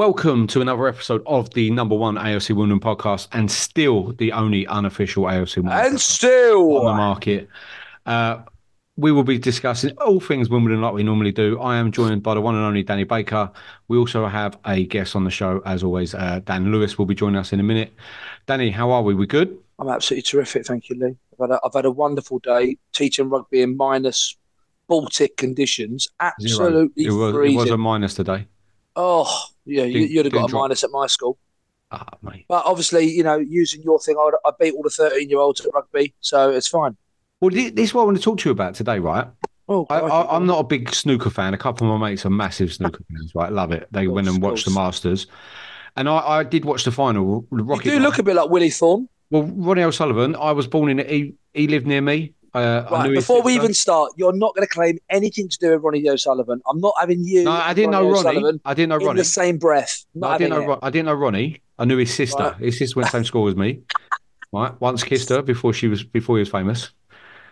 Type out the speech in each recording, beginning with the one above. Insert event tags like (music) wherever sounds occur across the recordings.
Welcome to another episode of the number one AOC Women podcast, and still the only unofficial AFC Women And still, on the market. Uh, we will be discussing all things Wimbledon like we normally do. I am joined by the one and only Danny Baker. We also have a guest on the show, as always. Uh, Dan Lewis will be joining us in a minute. Danny, how are we? We good? I'm absolutely terrific. Thank you, Lee. I've had a, I've had a wonderful day teaching rugby in minus Baltic conditions. Zero. Absolutely It was, it was a minus today. Oh, yeah, do, you, would have got a drop. minus at my school. Ah, mate. But obviously, you know, using your thing, I, I beat all the 13 year olds at rugby, so it's fine. Well, this is what I want to talk to you about today, right? Oh, I, I, I'm not a big snooker fan. A couple of my mates are massive snooker fans, right? Love it. They Of went and watched the. Masters. And I, I did watch the final. You Rocket do look a bit like Willie Thorne. Well, Ronnie O'Sullivan, I was born in he he lived near me. Uh, I Right, knew before we even start, you're not going to claim anything to do with Ronnie O'Sullivan. I'm not having you. No, I didn't know Ronnie. O'Sullivan I didn't know Ronnie. in Ronnie. the same breath. No, I didn't know. Ron- I didn't know Ronnie. I knew his sister. Right. His sister went to the same school as me. Right, once kissed her before she was before he was famous.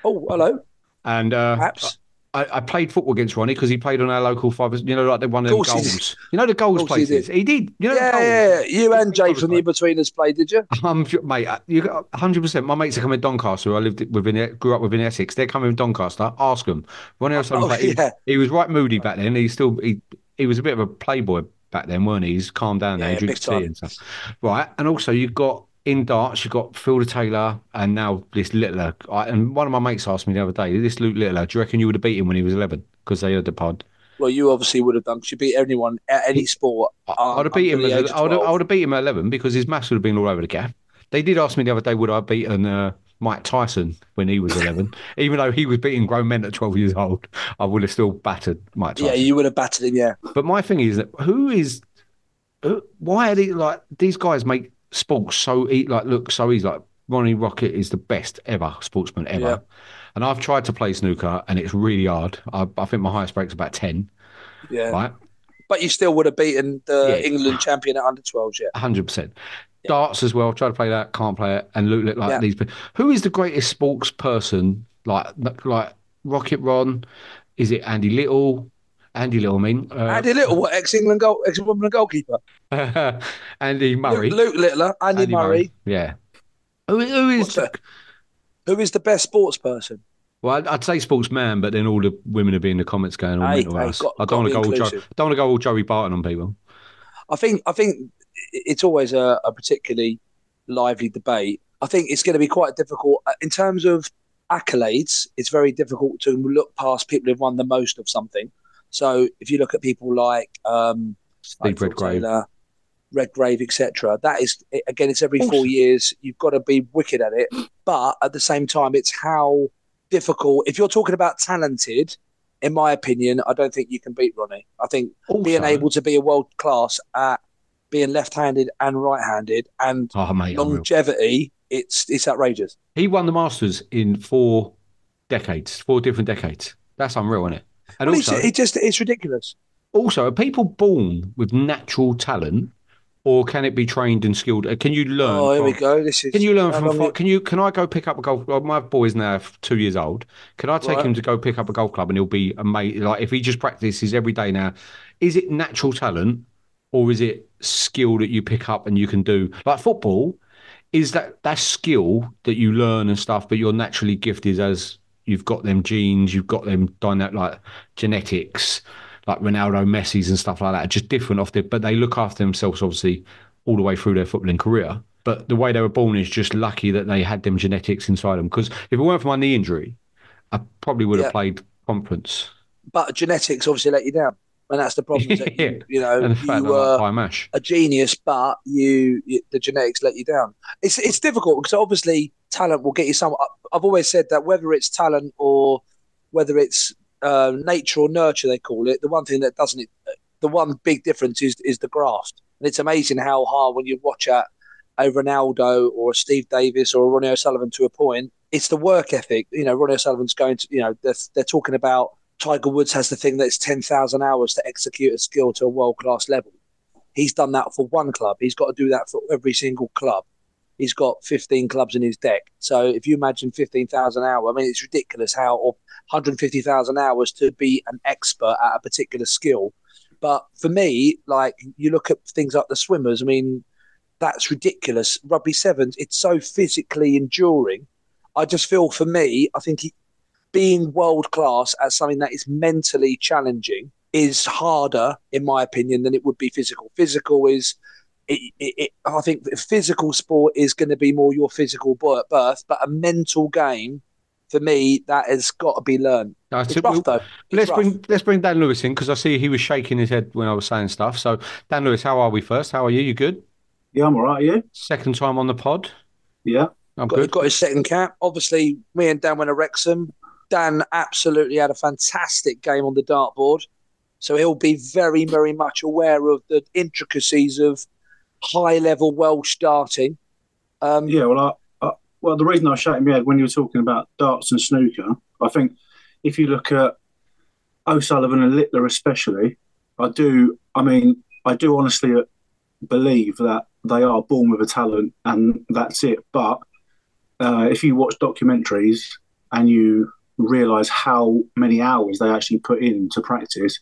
Oh, hello. And uh, Perhaps. I, I played football against Ronnie because he played on our local five. You know, like the one of Course goals. You know the goals Course he places. did. He did. You know yeah, yeah, yeah. You and Jay from the played. Inbetweeners played, did you? Um, mate, uh, you got hundred percent. My mates are coming Doncaster. I lived within, it, grew up within Essex. They're coming from Doncaster. Ask them. Ronnie O'Sullivan. Oh, played- he, yeah. he was right moody back then. He still he he was a bit of a playboy back then, weren't he? He's calmed down now. He drinks tea and stuff. Right, and also you've got in darts, you've got Phil Taylor and now this Littler. I, and one of my mates asked me the other day, this Luke Littler, do you reckon you would have beat him when he was eleven? Because they heard the pod. Well, you obviously would have done because you beat anyone at any sport. I- um, I'd have beat him. under the As, age of I would have, I would have beat him at eleven because his maths would have been all over the gaff. They did ask me the other day, would I have beaten uh, Mike Tyson when he was eleven? (laughs) Even though he was beating grown men at twelve years old, I would have still battered Mike Tyson. Yeah, you would have battered him. Yeah, But my thing is that who is, who, why are they like these guys make sports so e- like look so easy? Like Ronnie Rocket is the best ever sportsman ever, Yeah. and I've tried to play snooker and it's really hard. I, I think my highest break's about ten, yeah. right? But you still would have beaten the Yeah. England champion at under 12s. Yeah, hundred percent. Darts as well. Try to play that, can't play it, and look like these. people. Who is the greatest sports person? Like like Rocket Ron? Is it Andy Little? Andy Little, mean. Uh, Andy Little, what ex England goal, ex Wimbledon goalkeeper. (laughs) Andy Murray. Luke, Luke Littler, Andy, Andy Murray. Yeah. Who, who is that? Who is the best sports person? Well, I'd, I'd say sportsman, but then all the women would be in the comments going all Hey, mental hey, got- I don't want to go all Joe, don't want to go all Joey Barton on people. I think I think it's always a, a particularly lively debate. I think it's going to be quite difficult uh, in terms of accolades. It's very difficult to look past people who've won the most of something. So if you look at people like um, Steve Phil Redgrave. Taylor, Redgrave, etc. That is again, it's every four years. You've got to be wicked at it, but at the same time, it's how difficult. If you're talking about talented, in my opinion, I don't think you can beat Ronnie. I think Also- being able to be a world class at being left-handed and right-handed and Oh, mate, unreal. longevity, it's it's outrageous. He won the Masters in four decades, four different decades. That's unreal, isn't it? And Well, it's- also, it just it's ridiculous. also, are people born with natural talent, or can it be trained and skilled? Uh, Can you learn? Oh, here we go. This is Can you learn from? fi- Can you? Can I go pick up a golf? Well, my boy's now two years old. Can I take Right. him to go pick up a golf club and he'll be amazing? Like if he just practices every day now, is it natural talent or is it skill that you pick up and you can do? Like football, is that that skill that you learn and stuff, but you're naturally gifted as you've got them genes, you've got them dynamic like genetics, like Ronaldo, Messi's and stuff like that, just different off the but they look after themselves obviously all the way through their footballing career. But the way they were born is just lucky that they had them genetics inside them. Because if it weren't for my knee injury, I probably would have Yeah. played conference. but genetics obviously let you down, and that's the problem. that (laughs) Yeah. you, you know, and the fact you uh, were like a genius, but you, you the genetics let you down. It's it's difficult because obviously talent will get you some. I've always said that whether it's talent or whether it's uh, nature or nurture, they call it. The one thing that doesn't, the one big difference is is the graft, and it's amazing how hard when you watch at a Ronaldo or a Steve Davis or a Ronnie O'Sullivan to a point. It's the work ethic. You know, Ronnie O'Sullivan's going to. You know, they're, they're talking about Tiger Woods has the thing that it's ten thousand hours to execute a skill to a world class level. He's done that for one club. He's got to do that for every single club. He's got 15 clubs in his deck. So if you imagine 15,000 hours, I mean, it's ridiculous how, or 150,000 hours to be an expert at a particular skill. But for me, like you look at things like the swimmers, I mean, that's ridiculous. Rugby sevens, it's so physically enduring. I just feel for me, I think he, being world class at something that is mentally challenging is harder, in my opinion, than it would be physical. Physical is, it, it, it, I think, physical sport is going to be more your physical bo- birth, but a mental game, for me, that has got to be learned. No, It's rough though. It's Let's rough. bring let's bring Dan Lewis in because I see he was shaking his head when I was saying stuff. So Dan Lewis, how are we first? How are you? You good? Yeah, I'm all right. Yeah, Second time on the pod. yeah. I'm got, good. got his second cap. Obviously, me and Dan went to Wrexham. Dan absolutely had a fantastic game on the dartboard. So he'll be very, very much aware of the intricacies of high level Welsh darting. Um, Yeah, well, I, I, well, the reason I shaking my head when you were talking about darts and snooker, I think if you look at O'Sullivan and Littler especially, I do. I mean, I do honestly believe that they are born with a talent, and that's it. But uh, if you watch documentaries and you realise how many hours they actually put in to practice,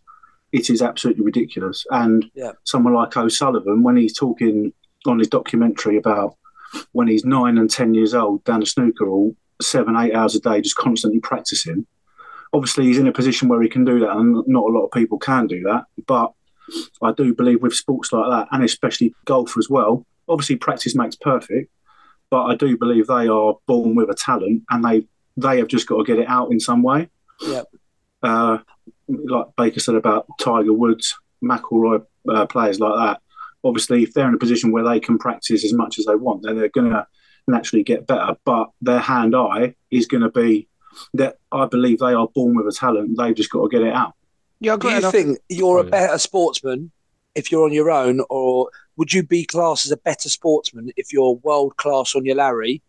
it is absolutely ridiculous. And Yeah. someone like O'Sullivan, when he's talking on his documentary about when he's nine and ten years old down the snooker hall, seven, eight hours a day, just constantly practicing. Obviously, he's in a position where he can do that, and not a lot of people can do that. But I do believe with sports like that, and especially golf as well, obviously practice makes perfect. But I do believe they are born with a talent, and they they have just got to get it out in some way. Yeah. Uh, like Baker said about Tiger Woods, McIlroy, uh, players like that. Obviously, if they're in a position where they can practice as much as they want, then they're going to naturally get better. But their hand-eye is going to be that I believe they are born with a talent. They've just got to get it out. Yeah, do you think you're a better sportsman if you're on your own, or would you be classed as a better sportsman if you're world class on your Larry,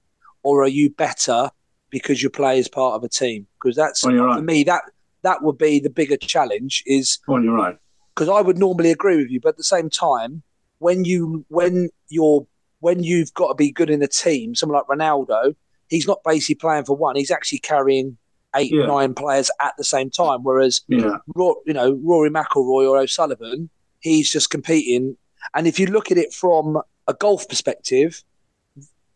or are you better because you play as part of a team? Because that's On your for me that that would be the bigger challenge. Is on your own. because I would normally agree with you, but at the same time, when you when you're when you've got to be good in a team, someone like Ronaldo, he's not basically playing for one; he's actually carrying eight, Yeah. nine players at the same time. Whereas, Yeah. You know, Rory McIlroy or O'Sullivan, he's just competing. And if you look at it from a golf perspective,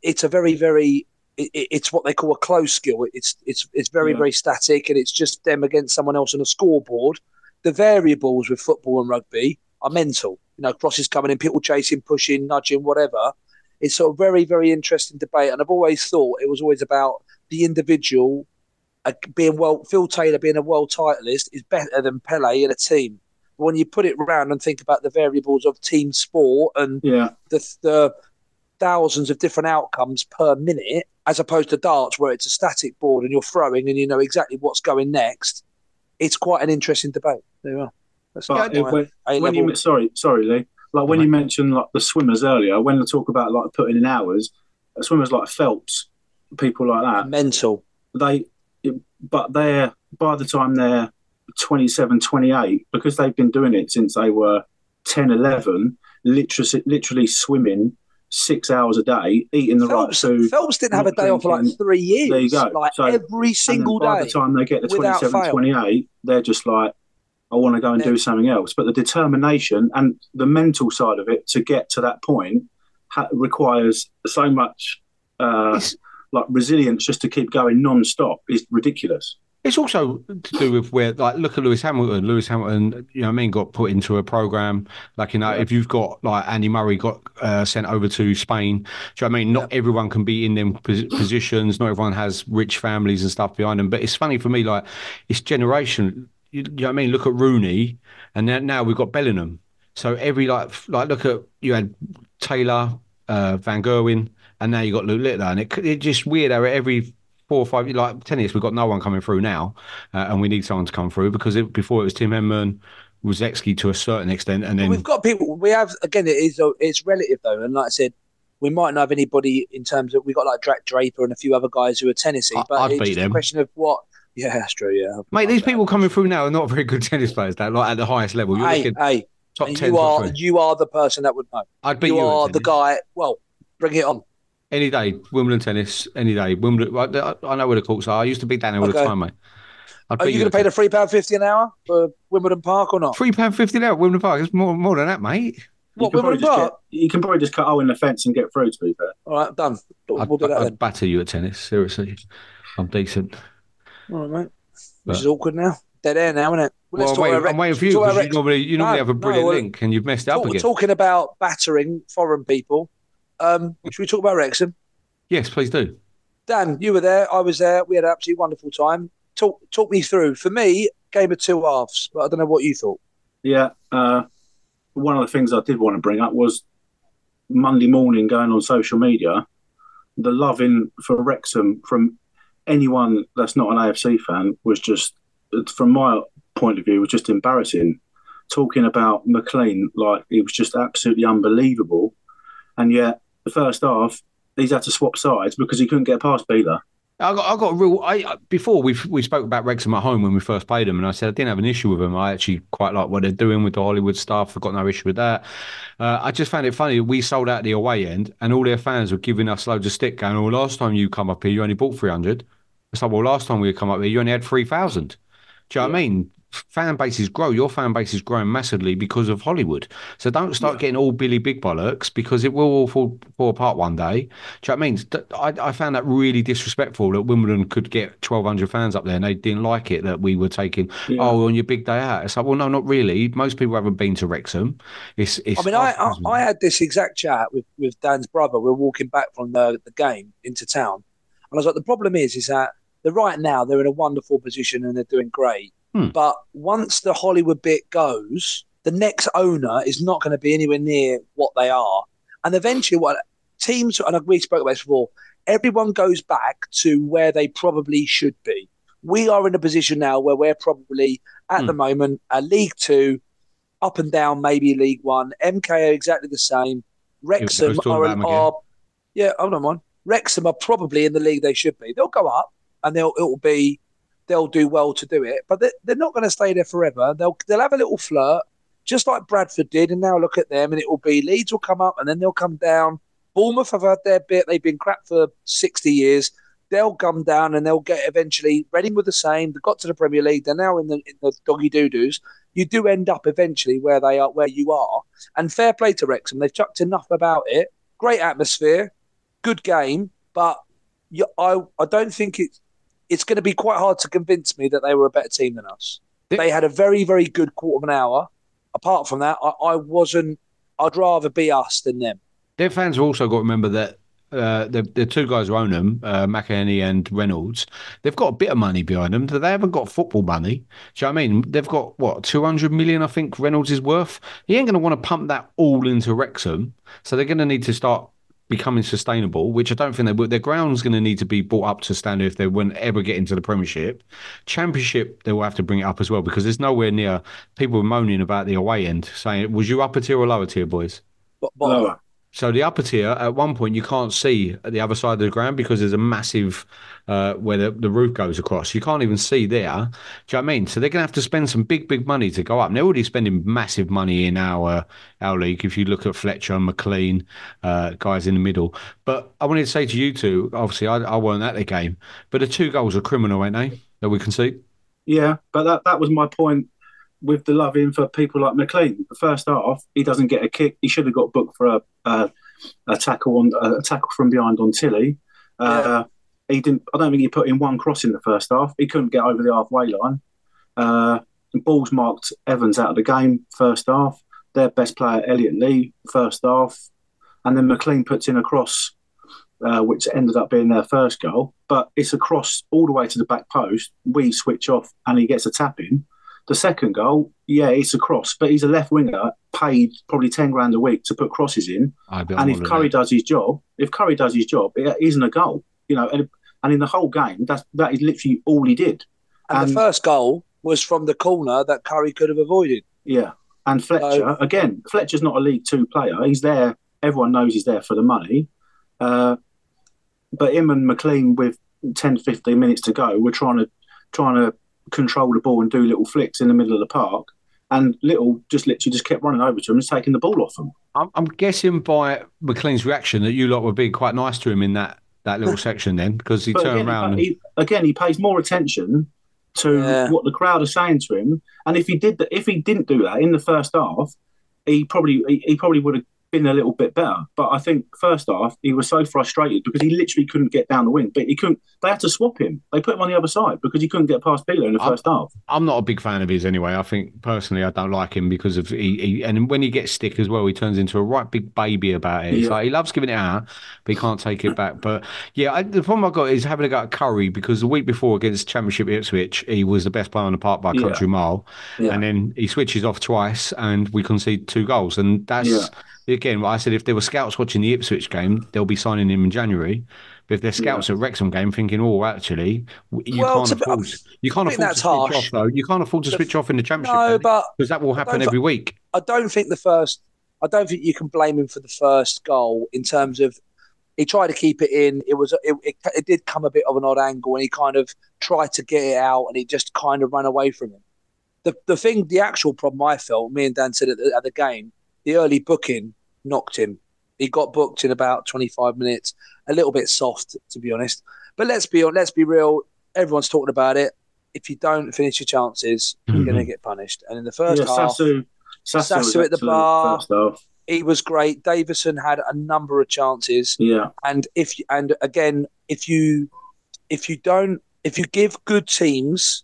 it's a very, very it, it- it's what they call a close skill. It's it's it's very Yeah. very static, and it's just them against someone else on a scoreboard. The variables with football and rugby are mental. You know, crosses coming in, people chasing, pushing, nudging, whatever. It's sort of very very interesting debate, and I've always thought it was always about the individual uh, being well. Phil Taylor being a world titleist is better than Pele in a team. when you put it around and think about the variables of team sport and Yeah, the, the thousands of different outcomes per minute, as opposed to darts where it's a static board and you're throwing and you know exactly what's going next, it's quite an interesting debate. There you are. That's but my it- when, when you sorry, sorry, Lee. Like when you mentioned like the swimmers earlier, when they talk about like putting in hours, uh, swimmers like Phelps, people like that, mental. they, but they're by the time they're 27, 28, because they've been doing it since they were 10, 11, literally, literally swimming six hours a day, eating the Phelps, right food. Phelps didn't have a day off for like three years. There you go. Like So- every single and then by the time they get to without 27, fail. 28, they're just like, I want to go and Yeah. do something else. But the determination and the mental side of it to get to that point ha- requires so much uh, like resilience just to keep going non-stop is ridiculous. It's also to do with where, like, look at Lewis Hamilton. Lewis Hamilton, you know, what I mean, got put into a program. Like, you know, if you've got like Andy Murray got uh, sent over to Spain, do you know what I mean? Not everyone can be in them pos- positions. Not everyone has rich families and stuff behind them. But it's funny for me, like, it's generation. You, you know what I mean? Look at Rooney, and then now we've got Bellingham. So every like, like, look at you had Taylor, uh, Van Gerwen, and now you got Luke Littler, and it it's just weird how every four or five like tennis we've got no one coming through now, uh, and we need someone to come through because it, before it was Tim Henman, Rusedski to a certain extent, and then We've got people. We have again. It is. It's relative though, and like I said, we might not have anybody in terms of we got like Dra- Draper and a few other guys who are tennisy. I- But I'd it's just them. a question of what. Yeah, that's true. Yeah, mate, these people coming through now are not very good (laughs) tennis players. That like at the highest level, you're Hey, looking hey, top ten, you are three. you are the person that would know. I'd beat you you, are the guy. Well, bring it on. Any day. Wimbledon tennis, any day. Wimbledon. I, I know where the courts are. I used to beat down there all the time, mate. I'd Are you going to pay the three pound fifty an hour for Wimbledon Park or not? Three pound fifty now at Wimbledon Park. It's more more than that, mate. You What can, probably Wimbledon just Park? get, you can probably just cut hole in the fence and get through. To be fair, All right, done. We'll, I'd, we'll do that I'd then. batter you at tennis. Seriously, I'm decent. All right, mate. But- Which is awkward now. Dead air now, isn't it? Well, let's I'm talk waiting, about I'm waiting for you because you normally you normally No, have a no, brilliant well, link and you've messed it up Talk- again. talking about battering foreign people. Um, should we talk about Wrexham? Yes, please do. Dan, you were there. I was there. We had an absolutely wonderful time. Talk, talk me through. For me, game of two halves, but I don't know what you thought. yeah. Uh, one of the things I did want to bring up was Monday morning going on social media, the loving for Wrexham from anyone that's not an AFC fan was just, from my point of view, was just embarrassing. Talking about McClean like it was just absolutely unbelievable, and yet the first half he's had to swap sides because he couldn't get past Biler. I got, I got a real. I before we we spoke about Wrexham at home when we first played them, and I said I didn't have an issue with them. I actually quite like what they're doing with the Hollywood stuff. I've got no issue with that. Uh, I just found it funny. We sold out the away end, and all their fans were giving us loads of stick. Going, "Oh, last time you come up here, you only bought three hundred. It's like, well, last time we come up here, you only had three thousand. Do you know what I mean? Fan bases grow. Your fan base is growing massively because of Hollywood. So don't start getting all Billy Big Bollocks because it will all fall, fall apart one day. Do you know what I mean? I, I found that really disrespectful that Wimbledon could get 1,200 fans up there and they didn't like it that we were taking, Yeah. oh, on your big day out. It's like, well, no, not really. Most people haven't been to Wrexham. It's, it's I mean, I, I, I had this exact chat with, with Dan's brother. We are walking back from the, the game into town. And I was like, the problem is, is that they're right now, they're in a wonderful position and they're doing great. Hmm. But once the Hollywood bit goes, the next owner is not going to be anywhere near what they are. And eventually, what teams, and we spoke about this before, everyone goes back to where they probably should be. We are in a position now where we're probably, at Hmm. the moment, a League Two, up and down, maybe League One. MK are exactly the same. Wrexham are, about them again. are yeah, hold on, one. Wrexham are probably in the league they should be. They'll go up and they'll it'll be they'll do well to do it, but they, they're not going to stay there forever. They'll they'll have a little flirt, just like Bradford did, and now look at them, and it will be Leeds will come up and then they'll come down. Bournemouth have had their bit; they've been crap for sixty years. They'll come down and they'll get eventually. Reading were the same. They got to the Premier League. They're now in the in the doggy doo doos. You do end up eventually where they are, where you are. And fair play to Wrexham. They've chucked enough about it. Great atmosphere, good game, but I I don't think it's it's going to be quite hard to convince me that they were a better team than us. They- They had a very very good quarter of an hour. Apart from that, I, I wasn't. I'd rather be us than them. Their fans have also got to remember that uh, the the two guys who own them, uh, McElhenney and Reynolds, they've got a bit of money behind them. They haven't got football money. Do you know what I mean? They've got what two hundred million, I think Reynolds is worth. He ain't going to want to pump that all into Wrexham, so they're going to need to start becoming sustainable, which I don't think they will. Their ground's going to need to be brought up to standard if they won't ever get into the Premiership. Championship, they will have to bring it up as well because there's nowhere near. People were moaning about the away end, saying, "Was you upper tier or lower tier, boys?" But, but Lower. So the upper tier, at one point, you can't see at the other side of the ground because there's a massive uh, where the, the roof goes across. You can't even see there. Do you know I mean? So they're going to have to spend some big, big money to go up. And they're already spending massive money in our our league. If you look at Fletcher and McClean, uh, guys in the middle. But I wanted to say to you two, obviously, I, I weren't at the game, but the two goals are criminal, ain't they? That we can see. Yeah, but that, that was my point with the love in for people like McClean. The first half, he doesn't get a kick. He should have got booked for a a, a tackle on a tackle from behind on Tilley. Uh, He didn't. I don't think he put in one cross in the first half. He couldn't get over the halfway line. Uh, balls marked Evans out of the game first half. Their best player Elliot Lee first half, and then McClean puts in a cross, uh, which ended up being their first goal. But it's a cross all the way to the back post. We switch off, and he gets a tap in. The second goal, yeah, it's a cross, but he's a left winger paid probably ten grand a week to put crosses in. I bet And if Currie them. does his job, if Currie does his job, it isn't a goal, you know. And, and in the whole game, that's that is literally all he did. and the first goal was from the corner that Currie could have avoided. Yeah, and Fletcher So- again. Fletcher's not a League Two player. He's there. Everyone knows he's there for the money. Uh, but him and McClean with 10, 15 minutes to go, we're trying to trying to control the ball and do little flicks in the middle of the park. And Little just literally just kept running over to him and taking the ball off him. I'm, I'm guessing by McClean's reaction that you lot were being quite nice to him in that, that little (laughs) section then because he But turned again, around. he, again, he pays more attention to Yeah. what the crowd are saying to him. And if he did, that, if he didn't do that in the first half, he probably he, he probably would have been a little bit better. But I think first half he was so frustrated because he literally couldn't get down the wing. But he couldn't. They had to swap him. They put him on the other side because he couldn't get past Biler in the I'm- first half. I'm not a big fan of his anyway. I think personally, I don't like him because of he, he and when he gets stick as well, he turns into a right big baby about it. Yeah. like he loves giving it out, but he can't take it back. But yeah, I, the problem I got is having a go at Currie because the week before against Championship Ipswich, he was the best player on the park by a Yeah. country mile, Yeah. and then he switches off twice, and we concede two goals, and that's. Yeah. Again, I said, if there were scouts watching the Ipswich game, they'll be signing him in January. But if they're scouts at Wrexham game, thinking, "Oh, actually, you Well, can't to be- afford, you can't afford to switch harsh. off, though. You can't afford to switch off in the championship No, game, but because that will happen every week. I don't think the first. I don't think you can blame him for the first goal in terms of he tried to keep it in. It was it, it, it did come a bit of an odd angle, and he kind of tried to get it out, and he just kind of ran away from him. The the thing, the actual problem I felt, me and Dan said at the, at the game, the early booking knocked him. He got booked in about twenty five minutes, a little bit soft to be honest. But let's be let's be real. Everyone's talking about it. If you don't finish your chances, you're mhm. going to get punished. And in the first yeah, half, Sasu, Sasu, Sasu at the bar. First he was great. Davison had a number of chances, Yeah, and if you, and again, if you if you don't if you give good teams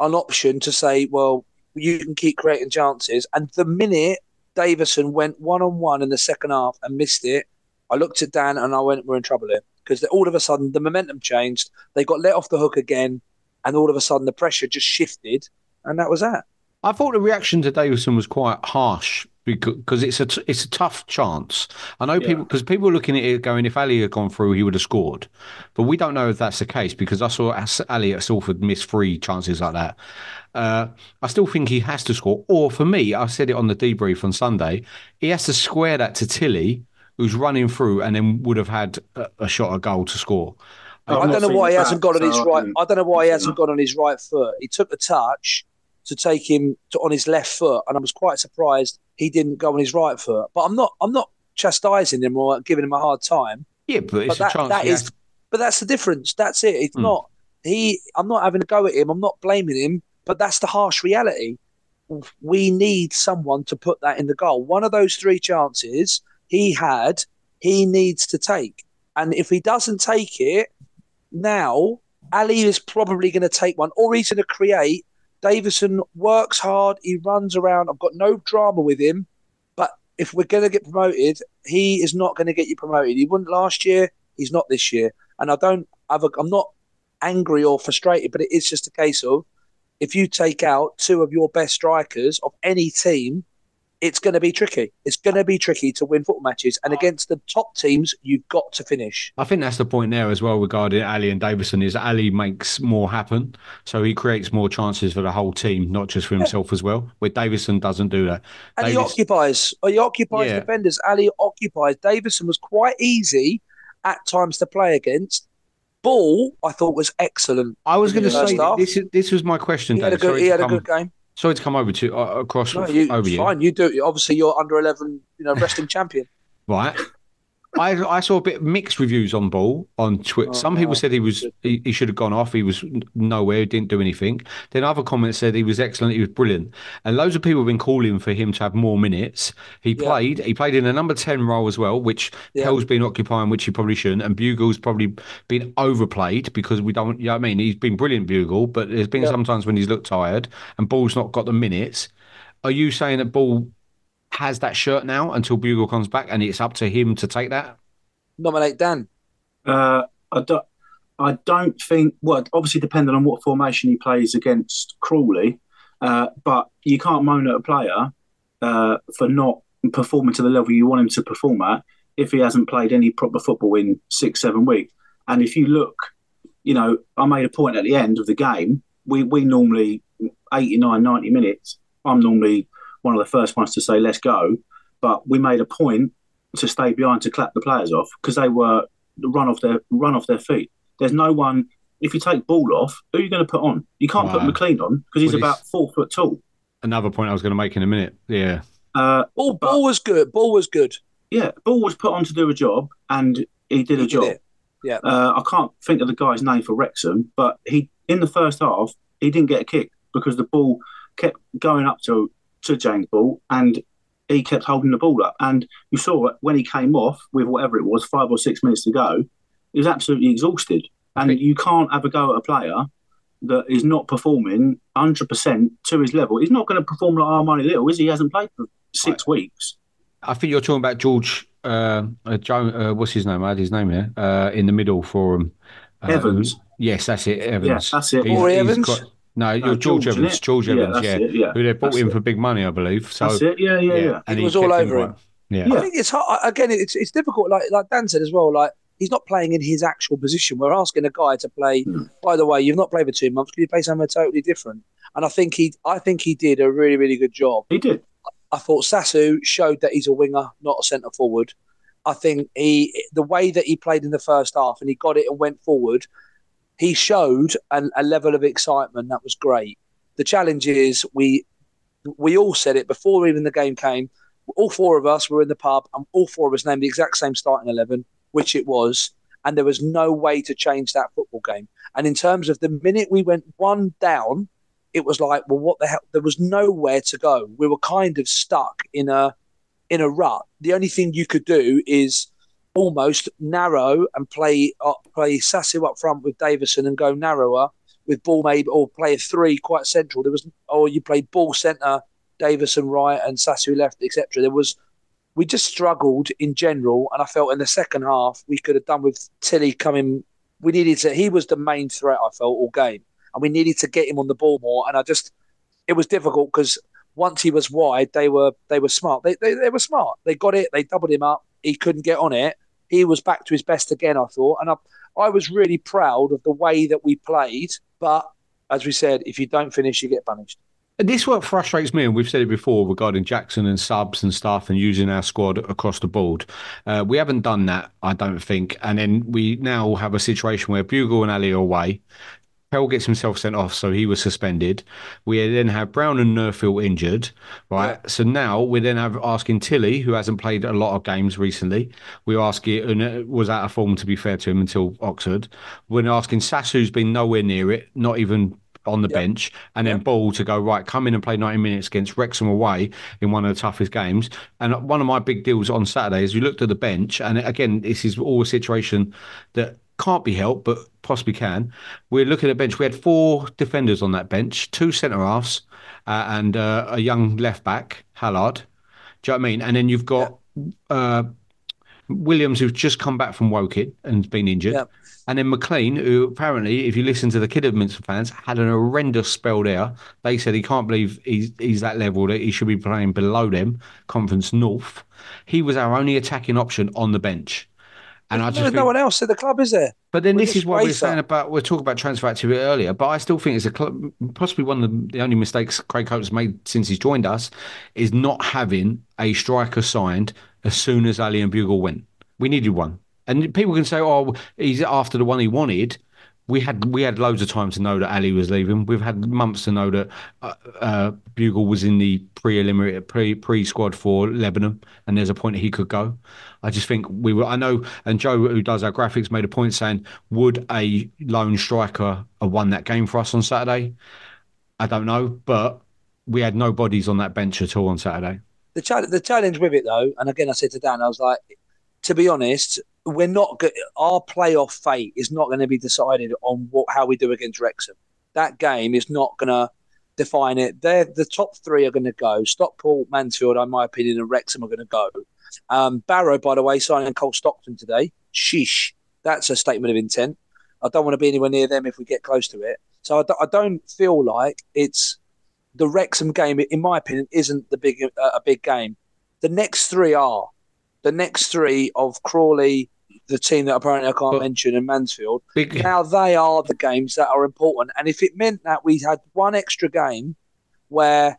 an option to say, well, you can keep creating chances, and the minute Davison went one on one in the second half and missed it, I looked at Dan and I went, we're in trouble here because all of a sudden the momentum changed. They got let off the hook again, and all of a sudden the pressure just shifted, and that was that. I thought the reaction to Davison was quite harsh because it's a t- it's a tough chance. I know people because people were looking at it going, if Ali had gone through, he would have scored, but we don't know if that's the case because I saw As- Ali at Salford miss three chances like that. Uh, I still think he has to score, or for me, I said it on the debrief on Sunday, he has to square that to Tilley, who's running through and then would have had a, a shot a goal to score. I've I don't know why he the hasn't got on his so I right. can- I don't know why he hasn't got on his right foot. He took a touch to take him to, on his left foot, and I was quite surprised he didn't go on his right foot. But I'm not. I'm not chastising him or giving him a hard time. Yeah, but it's But that, a chance. that he But that's the difference. That's it. It's Hmm. not he. I'm not having a go at him. I'm not blaming him. But that's the harsh reality. We need someone to put that in the goal. One of those three chances he had, he needs to take. And if he doesn't take it now, Ali is probably going to take one, or he's going to create. Davison works hard. He runs around. I've got no drama with him. But if we're going to get promoted, he is not going to get you promoted. He wouldn't last year. He's not this year, and I don't. Have a, I'm not angry or frustrated, but it is just a case of if you take out two of your best strikers of any team, it's going to be tricky. It's going to be tricky to win football matches, and against the top teams, you've got to finish. I think that's the point there as well regarding Ali and Davison is Ali makes more happen, so he creates more chances for the whole team, not just for himself as well. Where Davison doesn't do that. And he occupies, he occupies Yeah. defenders. Ali occupies. Davison was quite easy at times to play against. Ball, I thought was excellent. I was going to say half. this. Is, this was my question. He had a Dave. good, Sorry he had a good game. Sorry to come over to uh, across No, you, over it's you. fine. You do. Obviously, you're under eleven. You know, wrestling (laughs) champion. right? I I saw a bit mixed reviews on Ball on Twitter. Oh, Some people no. said he was he, he should have gone off. He was nowhere, didn't do anything. Then other comments said he was excellent. He was brilliant, and loads of people have been calling for him to have more minutes. He Yeah. played. He played in a number ten role as well, which Yeah. Hell's been occupying, which he probably shouldn't. And Bugiel's probably been overplayed because we don't. You know what I mean? He's been brilliant, Bugiel, but there's been Yeah. sometimes when he's looked tired, and Ball's not got the minutes. Are you saying that Ball has that shirt now until Bugiel comes back, and it's up to him to take that? Nominate Dan. Uh, I don't. I don't think. Well, obviously, depending on what formation he plays against Crawley, uh, but you can't moan at a player uh, for not performing to the level you want him to perform at if he hasn't played any proper football in six, seven weeks. And if you look, you know, I made a point at the end of the game. We we normally 89, 90 minutes. I'm normally one of the first ones to say let's go, but we made a point to stay behind to clap the players off because they were run off their run off their feet. There's no one. If you take ball off, who are you going to put on? You can't put McLean on because he's Well, about four foot tall. Another point I was going to make in a minute. Yeah. Uh, Ball, ball was good. Ball was good. yeah, ball was put on to do a job, and he did a did job. it. Yeah. Uh, I can't think of the guy's name for Wrexham, but he in the first half he didn't get a kick because the ball kept going up to to James Ball, and he kept holding the ball up. And you saw it when he came off with whatever it was, five or six minutes to go, he was absolutely exhausted. And think- you can't have a go at a player that is not performing 100% to his level. He's not going to perform like Armani Little, is he? He hasn't played for six weeks. I think you're talking about George, uh, uh, Joe, uh, what's his name? I had his name here, uh, in the middle for him. Uh, Evans. Yes, that's it. Evans. that's it. Rory Evans? got- no, you're No, George, George, Evans. George Yeah, Evans, that's yeah. it, yeah. Who they bought That's in it. for big money, I believe. So, That's it. Yeah, yeah, yeah. And He was all over quite- him. Yeah. I think it's hard. Again, it's it's difficult. Like like Dan said as well. Like he's not playing in his actual position. We're asking a guy to play. Hmm. By the way, you've not played for two months. Can you play somewhere totally different? And I think he, I think he did a really, really good job. He did. I thought Sasu showed that he's a winger, not a centre forward. I think he, the way that he played in the first half and he got it and went forward, he showed an, a level of excitement that was great. The challenge is we, we all said it before even the game came. All four of us were in the pub, and all four of us named the exact same starting eleven, which it was, and there was no way to change that football game. And in terms of the minute we went one down, it was like, well, what the hell? There was nowhere to go. We were kind of stuck in a in a rut. The only thing you could do is almost narrow and play uh, play Sasu up front with Davison and go narrower with ball maybe or play a three quite central. There was or you play ball centre, Davison right and Sasu left, etc. There was we just struggled in general, and I felt in the second half we could have done with Tilley coming. We needed to. He was the main threat. I felt all game, and we needed to get him on the ball more. And I just, it was difficult because once he was wide, they were they were smart. They, they they were smart. They got it. They doubled him up. He couldn't get on it. He was back to his best again. I thought, and I I was really proud of the way that we played. But as we said, if you don't finish, you get punished. And this what frustrates me, and we've said it before regarding Jackson and subs and stuff, and using our squad across the board. Uh, we haven't done that, I don't think. And then we now have a situation where Bugiel and Ali are away. Pell gets himself sent off, so he was suspended. We then have Brown and Neufville injured, right? So now we then have asking Tilley, who hasn't played a lot of games recently. We ask it and it was out of form to be fair to him until Oxford. We're asking Sass, who's been nowhere near it, not even on the bench, and then Ball to go right, come in and play 90 minutes against Wrexham away in one of the toughest games. And one of my big deals on Saturday is you looked at the bench, and again, this is all a situation that can't be helped, but possibly can. We're looking at a bench. We had four defenders on that bench, two centre halves, uh, and uh, a young left back, Hallard. Do you know what I mean? And then you've got uh, Williams, who's just come back from Woking and been injured. Yep. And then McLean, who apparently, if you listen to the Kidderminster fans, had an horrendous spell there. They said he can't believe he's, he's that level, that he should be playing below them, Conference North. He was our only attacking option on the bench. And I just There's think, no one else at the club, is there? but then We're this is what we're wafer. saying about we're talking about transfer activity earlier, but I still think it's a cl- possibly one of the, the only mistakes Craig Coates has made since he's joined us is not having a striker signed as soon as Ali and Bugiel went. We needed one, and people can say, "Oh, he's after the one he wanted." We had we had loads of time to know that Ali was leaving. We've had months to know that uh, uh, Bugiel was in the pre pre pre squad for Lebanon, and there's a point that he could go. I just think we were. I know, and Joe, who does our graphics, made a point saying, "Would a lone striker have won that game for us on Saturday?" I don't know, but we had no bodies on that bench at all on Saturday. the the challenge with it though, and again, I said to Dan, I was like, to be honest, we're not go- our playoff fate is not going to be decided on what how we do against Wrexham. That game is not going to define it. They're the top three are going to go. Stockport, Mansfield, in my opinion, and Wrexham are going to go. Um, Barrow, by the way, signing Cole Stockton today. Sheesh, that's a statement of intent. I don't want to be anywhere near them if we get close to it. So I, do- I don't feel like it's the Wrexham game, in my opinion, isn't the big uh, a big game. The next three are the next three of Crawley, the team that apparently I can't But- mention, in Mansfield. Big, Now they are the games that are important. And if it meant that we had one extra game where,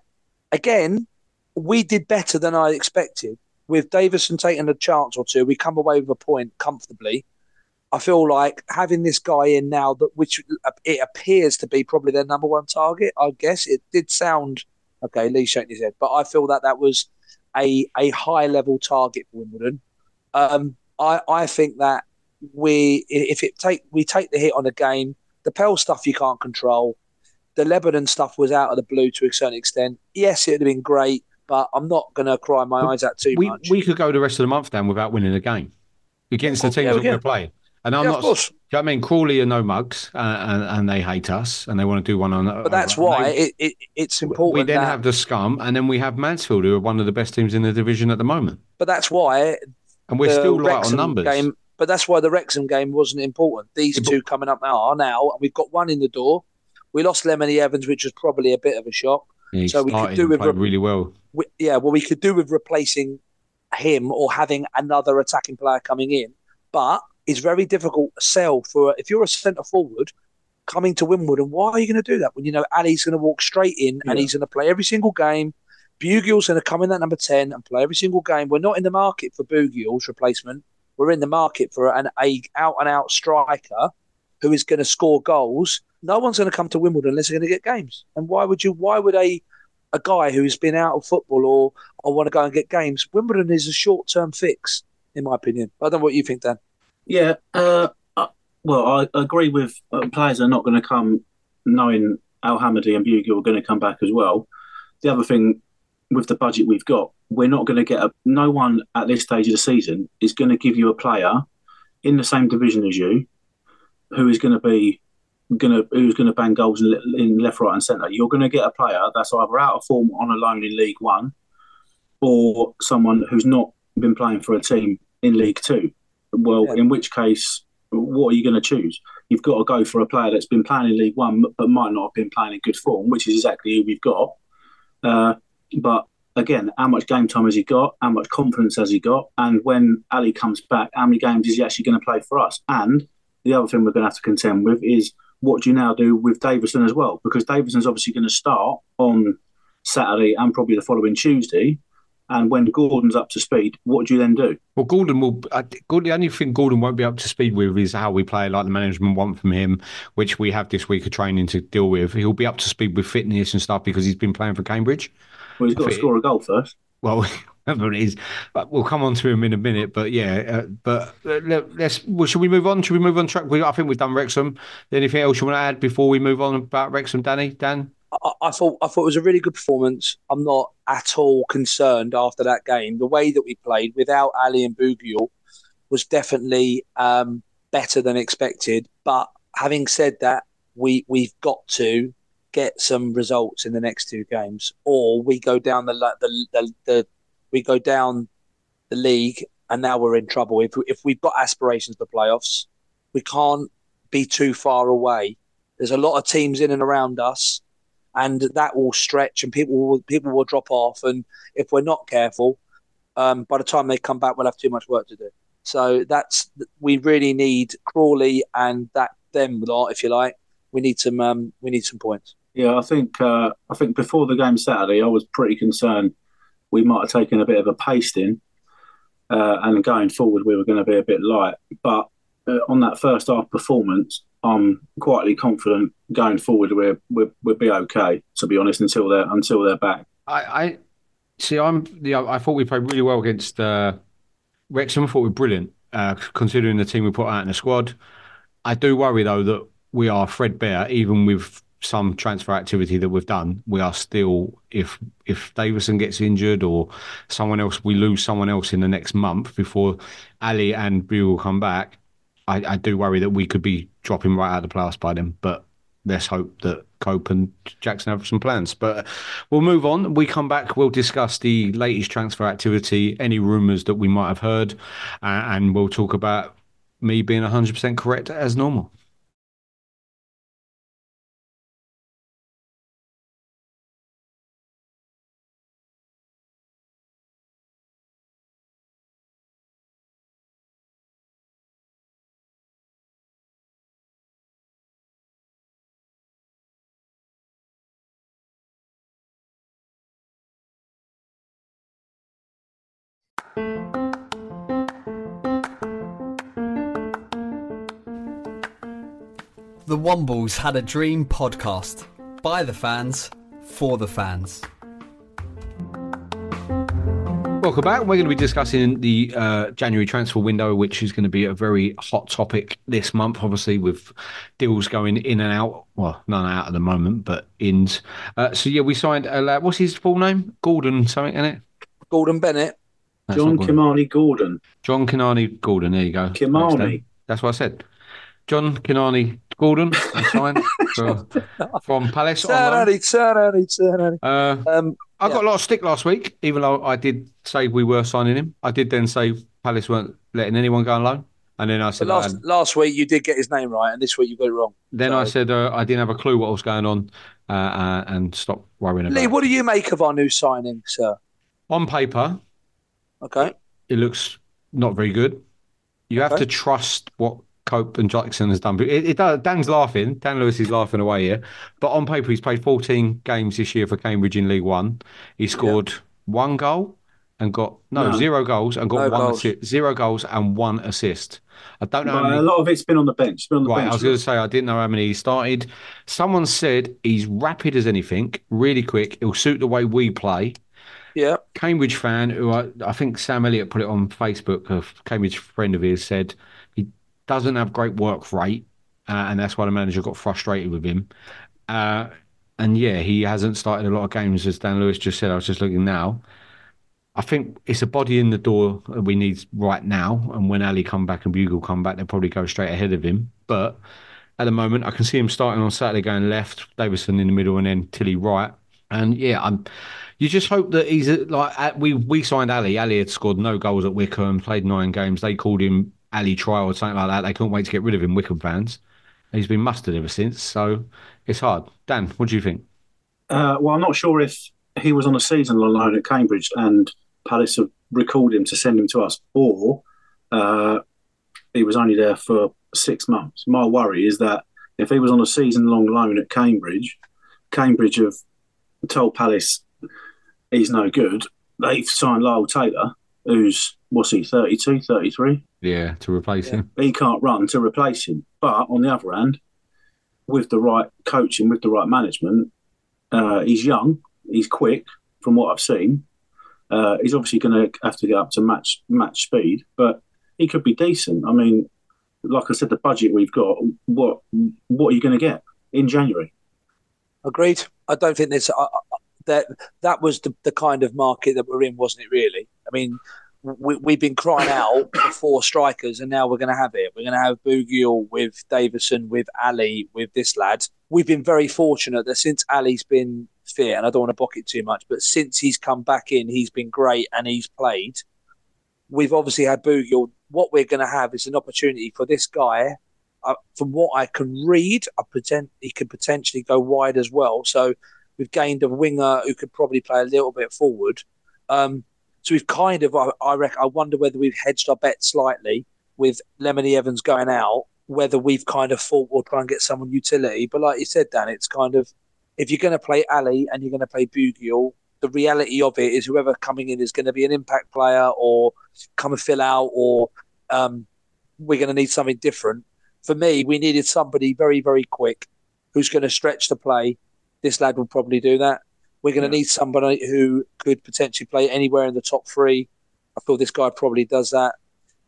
again, we did better than I expected, with Davison taking a chance or two, we come away with a point comfortably. I feel like having this guy in now, that which it appears to be probably their number one target. I guess it did sound okay. Lee shaking his head, but I feel that that was a a high level target for Wimbledon. Um, I I think that we if it take we take the hit on a game, the Pell stuff you can't control. The Lebanon stuff was out of the blue to a certain extent. Yes, it would have been great, but I'm not going to cry my eyes out too we much. we could go the rest of the month down without winning a game against the Oh, teams yeah, we that we're playing. And I'm Yeah, not. of course. Do you know I mean, Crawley are no mugs, uh, and, and they hate us, and they want to do one on. But that's why it, it, it's important. we then that, have the scum, and then we have Mansfield, who are one of the best teams in the division at the moment, but that's why and we're still light on numbers. Game, but that's why the Wrexham game wasn't important. These Yeah, two coming up now are now, and we've got one in the door. We lost Lemony Evans, which was probably a bit of a shock. Yeah, so we could do with re- really well. We, yeah, well, we could do with replacing him or having another attacking player coming in, but it's very difficult to sell for if you're a centre forward coming to Wimbledon. And why are you going to do that when you know Ali's going to walk straight in and he's going to play every single game? Bugiel's going to come in at number ten and play every single game. We're not in the market for Bugiel's replacement. We're in the market for an a out and out striker who is going to score goals. No one's going to come to Wimbledon unless they're going to get games. And why would you? Why would a a guy who's been out of football or or want to go and get games? Wimbledon is a short term fix, in my opinion. I don't know what you think, Dan. Yeah, uh, uh, well, I agree with uh, players are not going to come knowing Al Hamadi and Bugiel are going to come back as well. The other thing with the budget we've got, we're not going to get a. No one at this stage of the season is going to give you a player in the same division as you who is going to be going to who's going to bang goals in, in left, right, and centre. You're going to get a player that's either out of form on a loan in League One, or someone who's not been playing for a team in League Two. Well, Yeah. in which case, what are you going to choose? You've got to go for a player that's been playing in League One but might not have been playing in good form, which is exactly who we've got. Uh, but again, how much game time has he got? How much confidence has he got? And when Ali comes back, how many games is he actually going to play for us? And the other thing we're going to have to contend with is what do you now do with Davison as well? Because Davison's obviously going to start on Saturday and probably the following Tuesday. And when Gordon's up to speed, what do you then do? Well, Gordon will. Gordon, the only thing Gordon won't be up to speed with is how we play, like the management want from him, which we have this week of training to deal with. He'll be up to speed with fitness and stuff because he's been playing for Cambridge. Well, he's got to score a goal first. Well, (laughs) whatever it is, but we'll come on to him in a minute. But yeah, uh, but uh, let- let's. Well, should we move on? Should we move on track? We, I think we've done Wrexham. Anything else you want to add before we move on about Wrexham, Danny? Dan? I, I thought I thought it was a really good performance. I'm not at all concerned after that game. The way that we played without Ali and Bugiel was definitely um, better than expected. But having said that, we we've got to get some results in the next two games, or we go down the the the, the we go down the league and now we're in trouble. If if we've got aspirations for playoffs, we can't be too far away. There's a lot of teams in and around us, and that will stretch, and people will people will drop off. And if we're not careful, um, by the time they come back, we'll have too much work to do. So that's we really need Crawley and that them lot, if you like. We need some um, we need some points. Yeah, I think uh, I think before the game Saturday, I was pretty concerned we might have taken a bit of a pasting, uh, and going forward we were going to be a bit light. But uh, on that first half performance, I'm quietly confident going forward we're, we're we'll be okay. To be honest, until they're until they're back. I, I see. I'm. Yeah, I thought we played really well against uh, Wrexham. I thought we were brilliant, uh, considering the team we put out in the squad. I do worry though that we are threadbare, even with some transfer activity that we've done. We are still, if if Davison gets injured or someone else, we lose someone else in the next month before Ali and Bugiel come back. I, I do worry that we could be dropping right out of the playoffs by then. But let's hope that Cope and Jackson have some plans. But we'll move on. We come back. We'll discuss the latest transfer activity, any rumours that we might have heard, uh, and we'll talk about me being 100% correct as normal. Wombles had a dream podcast by the fans for the fans. Welcome back. We're going to be discussing the uh, January transfer window, which is going to be a very hot topic this month, obviously, with deals going in and out. Well, none out at the moment, but in. Uh, so, yeah, we signed a lad. What's his full name? Gordon, something in it? Gordon Bennett. That's John Gordon. Kymani Gordon. John Kinani Gordon. There you go. Kymani. That's what I said. John Kinani Gordon we signed (laughs) for- from Palace. Turn turn turn Uh, Um, I got a lot of stick last week, even though I did say we were signing him. I did then say Palace weren't letting anyone go on loan, and then I said, last had- last week you did get his name right, and this week you got it wrong. then I said uh, I didn't have a clue what was going on, uh, uh, and stop worrying about. Lee, what do you make of our new signing, sir? On paper, Okay. it looks not very good. You have to trust what Cope and Jackson has done. It, it does, Dan's laughing. Dan Lewis is laughing away here. But on paper, he's played 14 games this year for Cambridge in League One. He scored one goal and got no, No. zero goals and got No one goals. assist. Zero goals and one assist. I don't know. many- a lot of it's been on the bench. Been on the Right, I was going to say I didn't know how many he started. Someone said he's rapid as anything, really quick. He'll suit the way we play. Yeah. Cambridge fan, who I, I think Sam Elliott put it on Facebook, a Cambridge friend of his, said doesn't have great work rate, uh, and that's why the manager got frustrated with him. Uh, and yeah, he hasn't started a lot of games, as Dan Lewis just said. I was just looking now. I think it's a body in the door that we need right now. And when Ali come back and Bugiel come back, they'll probably go straight ahead of him. But at the moment, I can see him starting on Saturday going left, Davison in the middle, and then Tilley right. And yeah, I'm. You just hope that he's like we we signed Ali. Ali had scored no goals at Wycombe, played nine games. They called him Ali trial or something like that. They couldn't wait to get rid of him. Wycombe fans. He's been mustered ever since, so it's hard. Dan, what do you think? Uh, well, I'm not sure if he was on a season loan at Cambridge and Palace have recalled him to send him to us, or uh, he was only there for six months. My worry is that if he was on a season long loan at Cambridge, Cambridge have told Palace he's no good. They've signed Lyle Taylor, who's, what's he, 32, 33? Yeah, to replace him. he can't run to replace him. But on the other hand, with the right coaching, with the right management, uh, he's young, he's quick. From what I've seen, uh, he's obviously going to have to get up to match match speed, but he could be decent. I mean, like I said, the budget we've got, what what are you going to get in January? Agreed. I don't think there's uh, uh, that. That was the, the kind of market that we're in, wasn't it? Really. I mean, we, we've been crying out for four strikers, and now we're going to have it. We're going to have Bugiel with Davison, with Ali, with this lad. We've been very fortunate that since Ali's been fit, and I don't want to book it too much, but since he's come back in, he's been great and he's played. we've obviously had Bugiel. What we're going to have is an opportunity for this guy. Uh, from what I can read, I pretend he could potentially go wide as well. So we've gained a winger who could probably play a little bit forward. Um, so we've kind of, I, I reckon, I wonder whether we've hedged our bet slightly with Lemony Evans going out, whether we've kind of thought we'll try and get someone utility. But like you said, Dan, it's kind of if you're going to play Ali and you're going to play Bugiel, the reality of it is whoever coming in is going to be an impact player or come and fill out, or um, we're going to need something different. For me, we needed somebody very, very quick who's going to stretch the play. This lad will probably do that. We're going to need somebody who could potentially play anywhere in the top three. I feel this guy probably does that.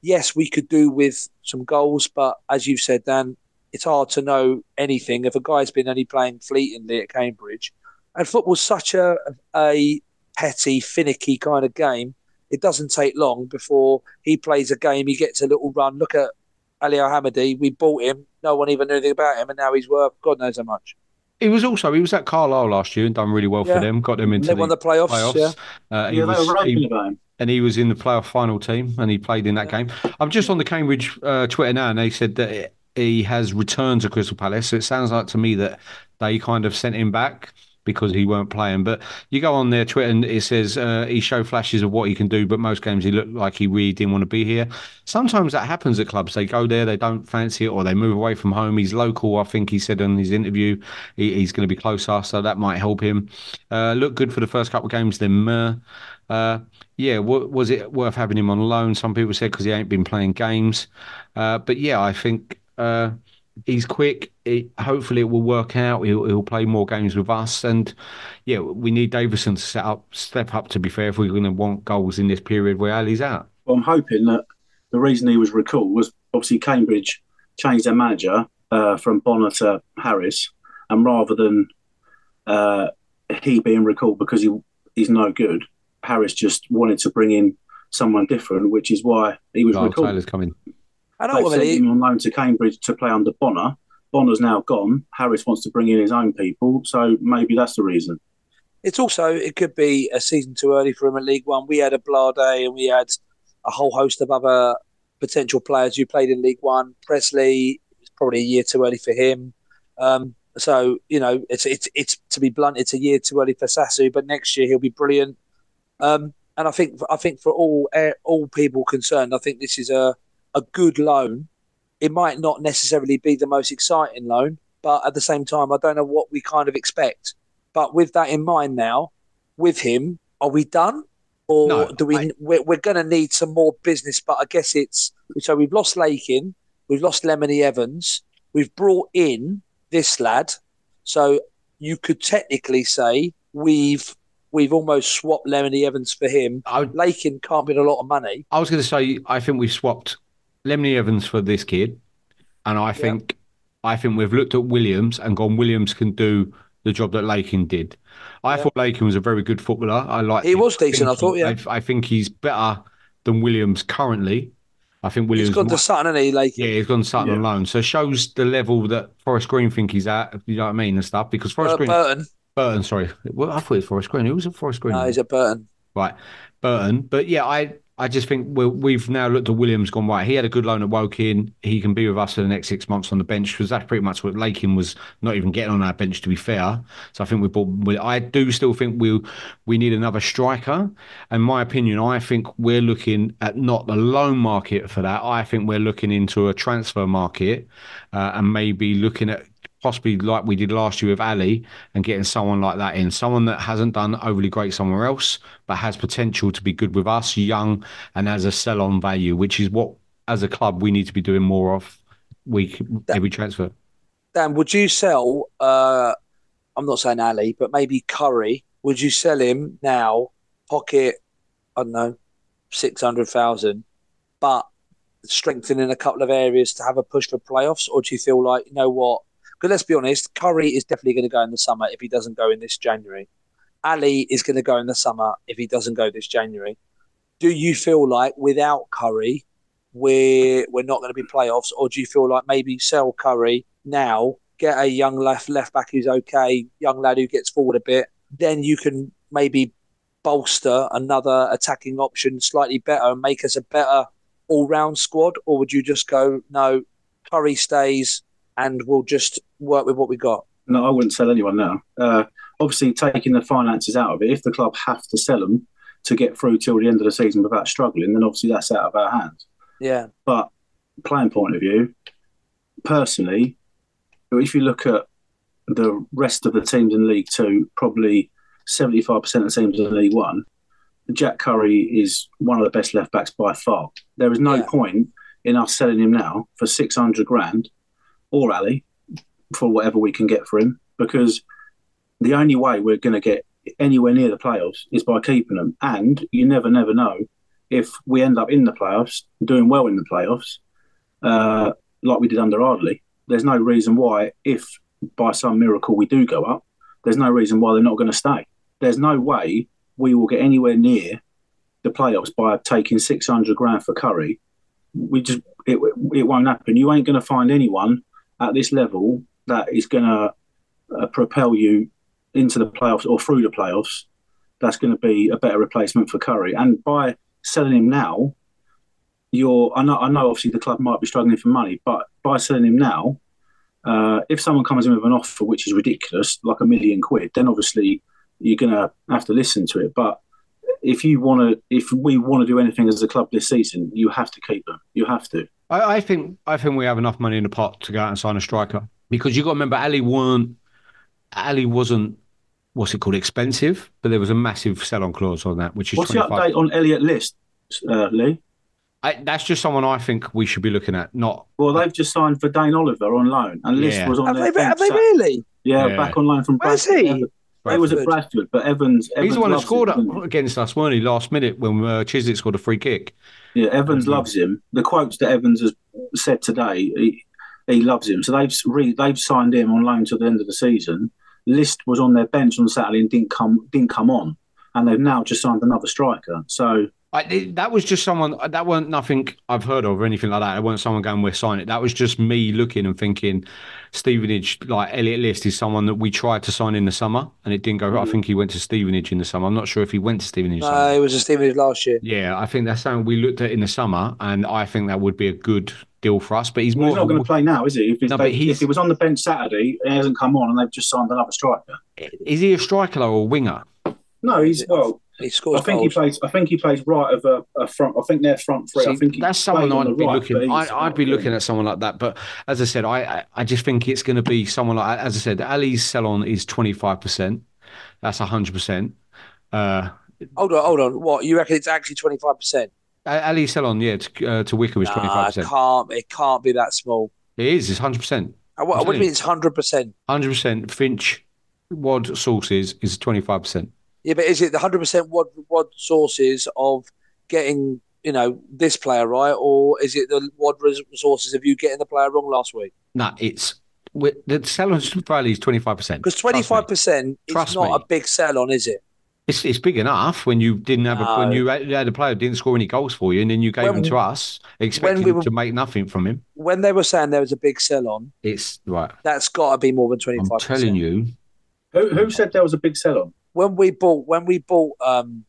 Yes, we could do with some goals, but as you've said, Dan, it's hard to know anything if a guy's been only playing fleetingly at Cambridge. And football's such a a petty, finicky kind of game. It doesn't take long before he plays a game. He gets a little run. Look at Ali Hamidi. We bought him. No one even knew anything about him, and now he's worth God knows how much. He was also he was at Carlisle last year and done really well Yeah. for them. Got them into They won the playoffs, yeah. Uh, he Yeah, they was- were he- and he was in the playoff final team and he played in that game. I'm just on the Cambridge uh, Twitter now, and they said that he has returned to Crystal Palace. So it sounds like to me that they kind of sent him back because he weren't playing. But you go on their Twitter and it says uh, he showed flashes of what he can do, but most games he looked like he really didn't want to be here. Sometimes that happens at clubs. They go there, they don't fancy it, or they move away from home. He's local, I think he said in his interview. He, he's going to be closer, so that might help him. Uh, look good for the first couple of games, then. Uh, yeah, w- was it worth having him on loan? Some people said because he ain't been playing games. Uh, but yeah, I think uh, he's quick. It, hopefully, it will work out. He'll, he'll play more games with us, and yeah, we need Davison to set up, step up. To be fair, if we're going to want goals in this period where Ali's out. Well, I'm hoping that the reason he was recalled was obviously Cambridge changed their manager uh, from Bonner to Harris, and rather than uh, he being recalled because he he's no good, Harris just wanted to bring in someone different, which is why he was Oh, recalled. Taylor's coming. They sent ultimately, him on loan to Cambridge to play under Bonner. Bonner's now gone. Harris wants to bring in his own people, so maybe that's the reason. it's also it could be a season too early for him in League One. We had a Blade and we had a whole host of other potential players who played in League One. Presley it's probably a year too early for him. Um, so you know, it's it's it's to be blunt, it's a year too early for Sasu, but next year he'll be brilliant. Um, and I think I think for all all people concerned, I think this is a a good loan. It might not necessarily be the most exciting loan, but at the same time, I don't know what we kind of expect. But with that in mind now, with him, are we done? Or No, do we? I- we're, we're going to need some more business. But I guess it's so we've lost Lakin, we've lost Lemony Evans, we've brought in this lad. So you could technically say we've we've almost swapped Lemony Evans for him. I, Lakin can't be a lot of money. I was going to say I think we've swapped Lemony Evans for this kid, and I think I think we've looked at Williams and gone. Williams can do the job that Lakin did. I thought Lakin was a very good footballer. I like. He was decent, I thought, yeah. I, I think he's better than Williams currently. I think Williams. He's gone to might- Sutton, and he Lakin. yeah, he's gone to Sutton on loan. So it shows the level that Forest Green think he's at. You know what I mean and stuff. Because Forest Uh, Green, Burton. Burton, sorry, well, I thought it was Forest Green. Who was at Forest Green? No, he's at Burton. Right, Burton. But yeah, I I just think we we've now looked at Williams, gone right. He had a good loan at Woking. He can be with us for the next six months on the bench because that's pretty much what Lakin was not even getting on our bench. To be fair, so I think we bought. I do still think we we need another striker. In my opinion, I think we're looking at not the loan market for that. I think we're looking into a transfer market uh, and maybe looking at possibly like we did last year with Ali and getting someone like that in, someone that hasn't done overly great somewhere else, but has potential to be good with us, young, and has a sell on value, which is what as a club we need to be doing more of week every transfer. Dan, would you sell? Uh, I'm not saying Ali, but maybe Currie. Would you sell him now? Pocket, I don't know, six hundred thousand, but strengthening a couple of areas to have a push for playoffs, or do you feel like you know what? Because let's be honest, Currie is definitely going to go in the summer if he doesn't go in this January. Ali is going to go in the summer if he doesn't go this January. Do you feel like without Currie, we're we're not going to be playoffs, or do you feel like maybe sell Currie now, get a young left left back who's okay, young lad who gets forward a bit, then you can maybe bolster another attacking option slightly better and make us a better all round squad? Or would you just go, no, Currie stays and we'll just work with what we got? No, I wouldn't sell anyone now. Uh, obviously, taking the finances out of it, if the club have to sell them to get through till the end of the season without struggling, then obviously that's out of our hands. Yeah. But playing point of view, personally, if you look at the rest of the teams in League Two, probably 75% of the teams in League One, Jack Currie is one of the best left backs by far. There is no Yeah. point in us selling him now for 600 grand or Ali for whatever we can get for him because the only way we're going to get anywhere near the playoffs is by keeping them. And you never, never know if we end up in the playoffs, doing well in the playoffs, uh, like we did under Ardley. There's no reason why, if by some miracle we do go up, there's no reason why they're not going to stay. There's no way we will get anywhere near the playoffs by taking 600 grand for Currie. We just it, it won't happen. You ain't going to find anyone at this level that is going to uh, propel you into the playoffs or through the playoffs. That's going to be a better replacement for Currie. And by selling him now, you're. I know. I know. Obviously, the club might be struggling for money, but by selling him now, uh, if someone comes in with an offer which is ridiculous, like a million quid, then obviously you're going to have to listen to it. But if you want to, if we want to do anything as a club this season, you have to keep them. You have to. I, I think I think we have enough money in the pot to go out and sign a striker because you got to remember Ali weren't Ali wasn't what's it called expensive, but there was a massive sell-on clause on that, which is What's the update on Elliot List, uh, Lee? I, that's just someone I think we should be looking at, not Well, they've just signed for Dane Oliver on loan, and List Yeah. was on Have their they, have they really? Yeah, Yeah. back on loan from Where's Bradford. he? He was at Bradford. Bradford, but Evans. Evans He's the one that scored him. up against us, weren't he, last minute when uh, Chiswick scored a free kick? Yeah, Evans Mhm. loves him. The quotes that Evans has said today, he, he loves him. So they've re, they've signed him on loan to the end of the season. List was on their bench on Saturday and didn't come didn't come on, and they've now just signed another striker. So I, that was just someone that weren't nothing I've heard of or anything like that. It wasn't someone going, we're signing it. That was just me looking and thinking, Stevenage, like Elliot List, is someone that we tried to sign in the summer and it didn't go. I mm-hmm. think he went to Stevenage in the summer. I'm not sure if he went to Stevenage. No, summer. it was a Stevenage last year. Yeah, I think that's something we looked at in the summer, and I think that would be a good deal for us. But he's well, more. he's not going to play now, is he? If, he's No, but they- he's- if he was on the bench Saturday, he hasn't come on, and they've just signed another striker. Is he a striker or a winger? No, he's well. He scores I think he plays. I think he plays right of a, a front. I think they're front three. I think he that's someone I'd be right, looking. but I, I'd be looking good. at someone like that. But as I said, I I- I just think it's going to be someone like. As I said, Ali's sell on is twenty five percent. That's hundred percent. Uh, Hold on, hold on. What you reckon? It's actually twenty five percent. Ali sell on, yeah, to, uh, to Wycombe is twenty five percent. can't. It can't be that small. It is. It's hundred percent. What, I'm what do you mean? It's hundred percent. Hundred percent. Finch, Wad sources is twenty five percent. Yeah, but is it the hundred percent what what sources of getting you know this player right, or is it the what resources of you getting the player wrong last week? No, it's the sell on for is twenty five percent. Because twenty five percent is Trust not me. a big sell on, is it? It's it's big enough when you didn't have a, when you had a player who didn't score any goals for you, and then you gave When- him to us, expecting we were- to make nothing from him. When they were saying there was a big sell on, It's right. that's got to be more than twenty five. I'm telling you, Who, who said there was a big sell on? When we bought when we bought um,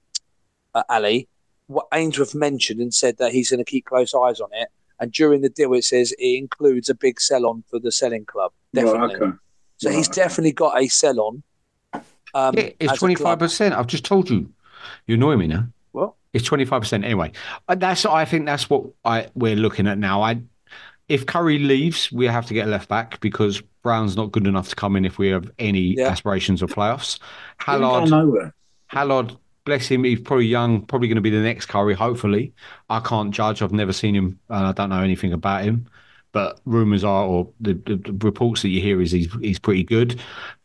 uh, Ali, what Ainsworth mentioned and said that he's going to keep close eyes on it. And during the deal, it says it includes a big sell on for the selling club. Definitely. Right, okay. So he's Right. definitely got a sell on. Um, yeah, it's as a twenty club. five percent. I've just told you. You annoy me now. What? It's twenty five percent anyway. Uh, That's I think that's what I we're looking at now. I if Currie leaves, we have to get a left back because Brown's not good enough to come in if we have any Yeah. aspirations of playoffs. Hallard. Hallard, bless him, he's probably young, probably going to be the next Currie. Hopefully, I can't judge. I've never seen him, and I don't know anything about him. But rumours are, or the, the, reports that you hear is he's he's pretty good.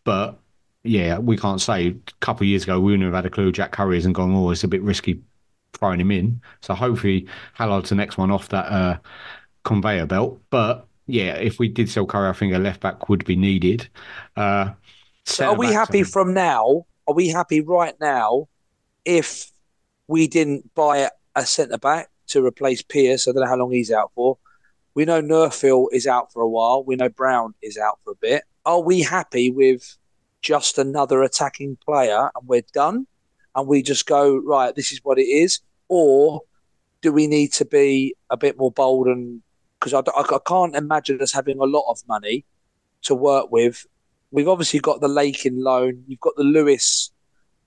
But yeah, we can't say. A couple of years ago, we wouldn't have had a clue Jack Currie and gone, oh, it's a bit risky throwing him in. So hopefully, Hallard's the next one off that uh, conveyor belt. But yeah, if we did sell Currie, I think a left back would be needed. Uh, So are we happy from now? Are we happy right now if we didn't buy a centre back to replace Pierce? I don't know how long he's out for. We know Neufville is out for a while. We know Brown is out for a bit. Are we happy with just another attacking player and we're done? and we just go right. This is what it is, or do we need to be a bit more bold and because I, I, I can't imagine us having a lot of money to work with. We've obviously got the Lake in loan. You've got the Lewis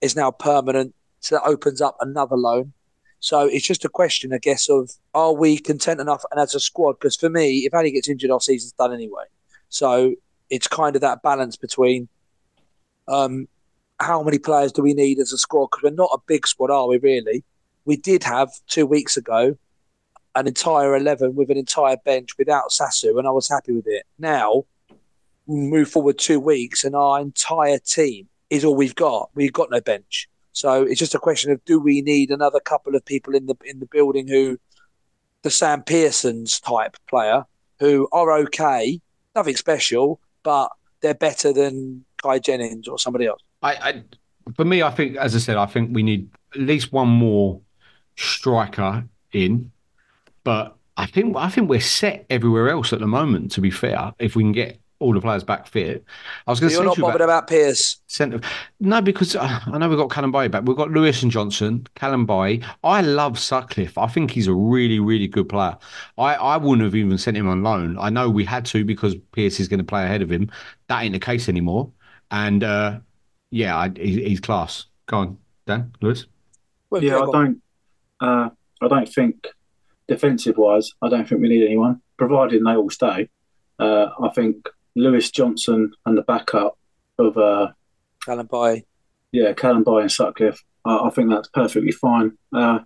is now permanent, so that opens up another loan. So it's just a question, I guess, of are we content enough and as a squad? Because for me, if Ali gets injured, our season's done anyway. So it's kind of that balance between um, how many players do we need as a squad? Because we're not a big squad, are we really? We did have two weeks ago an entire 11 with an entire bench without Sasu, and I was happy with it. Now, move forward two weeks, and our entire team is all we've got. We've got no bench. So it's just a question of do we need another couple of people in the in the building who the Sam Pearsons type player who are okay, nothing special, but they're better than Kai Jennings or somebody else. I, I, for me, I think, as I said, I think we need at least one more striker in, but I think I think we're set everywhere else at the moment. To be fair, if we can get all the players back fit, I was going to say you're not you bothered about Pierce. Centre. No, because uh, I know we've got Callum Bay back. We've got Lewis and Johnson, Callum Bay. I love Sutcliffe. I think he's a really, really good player. I, I wouldn't have even sent him on loan. I know we had to because Pierce is going to play ahead of him. That ain't the case anymore. And uh, yeah, I, he, he's class. Go on, Dan, Lewis. Well, yeah, I don't. Uh, I don't think defensive wise, I don't think we need anyone, providing they all stay. Uh, I think Lewis Johnson and the backup of uh, Callum Bay. yeah, Callum Bay and Sutcliffe. I, I think that's perfectly fine. Uh,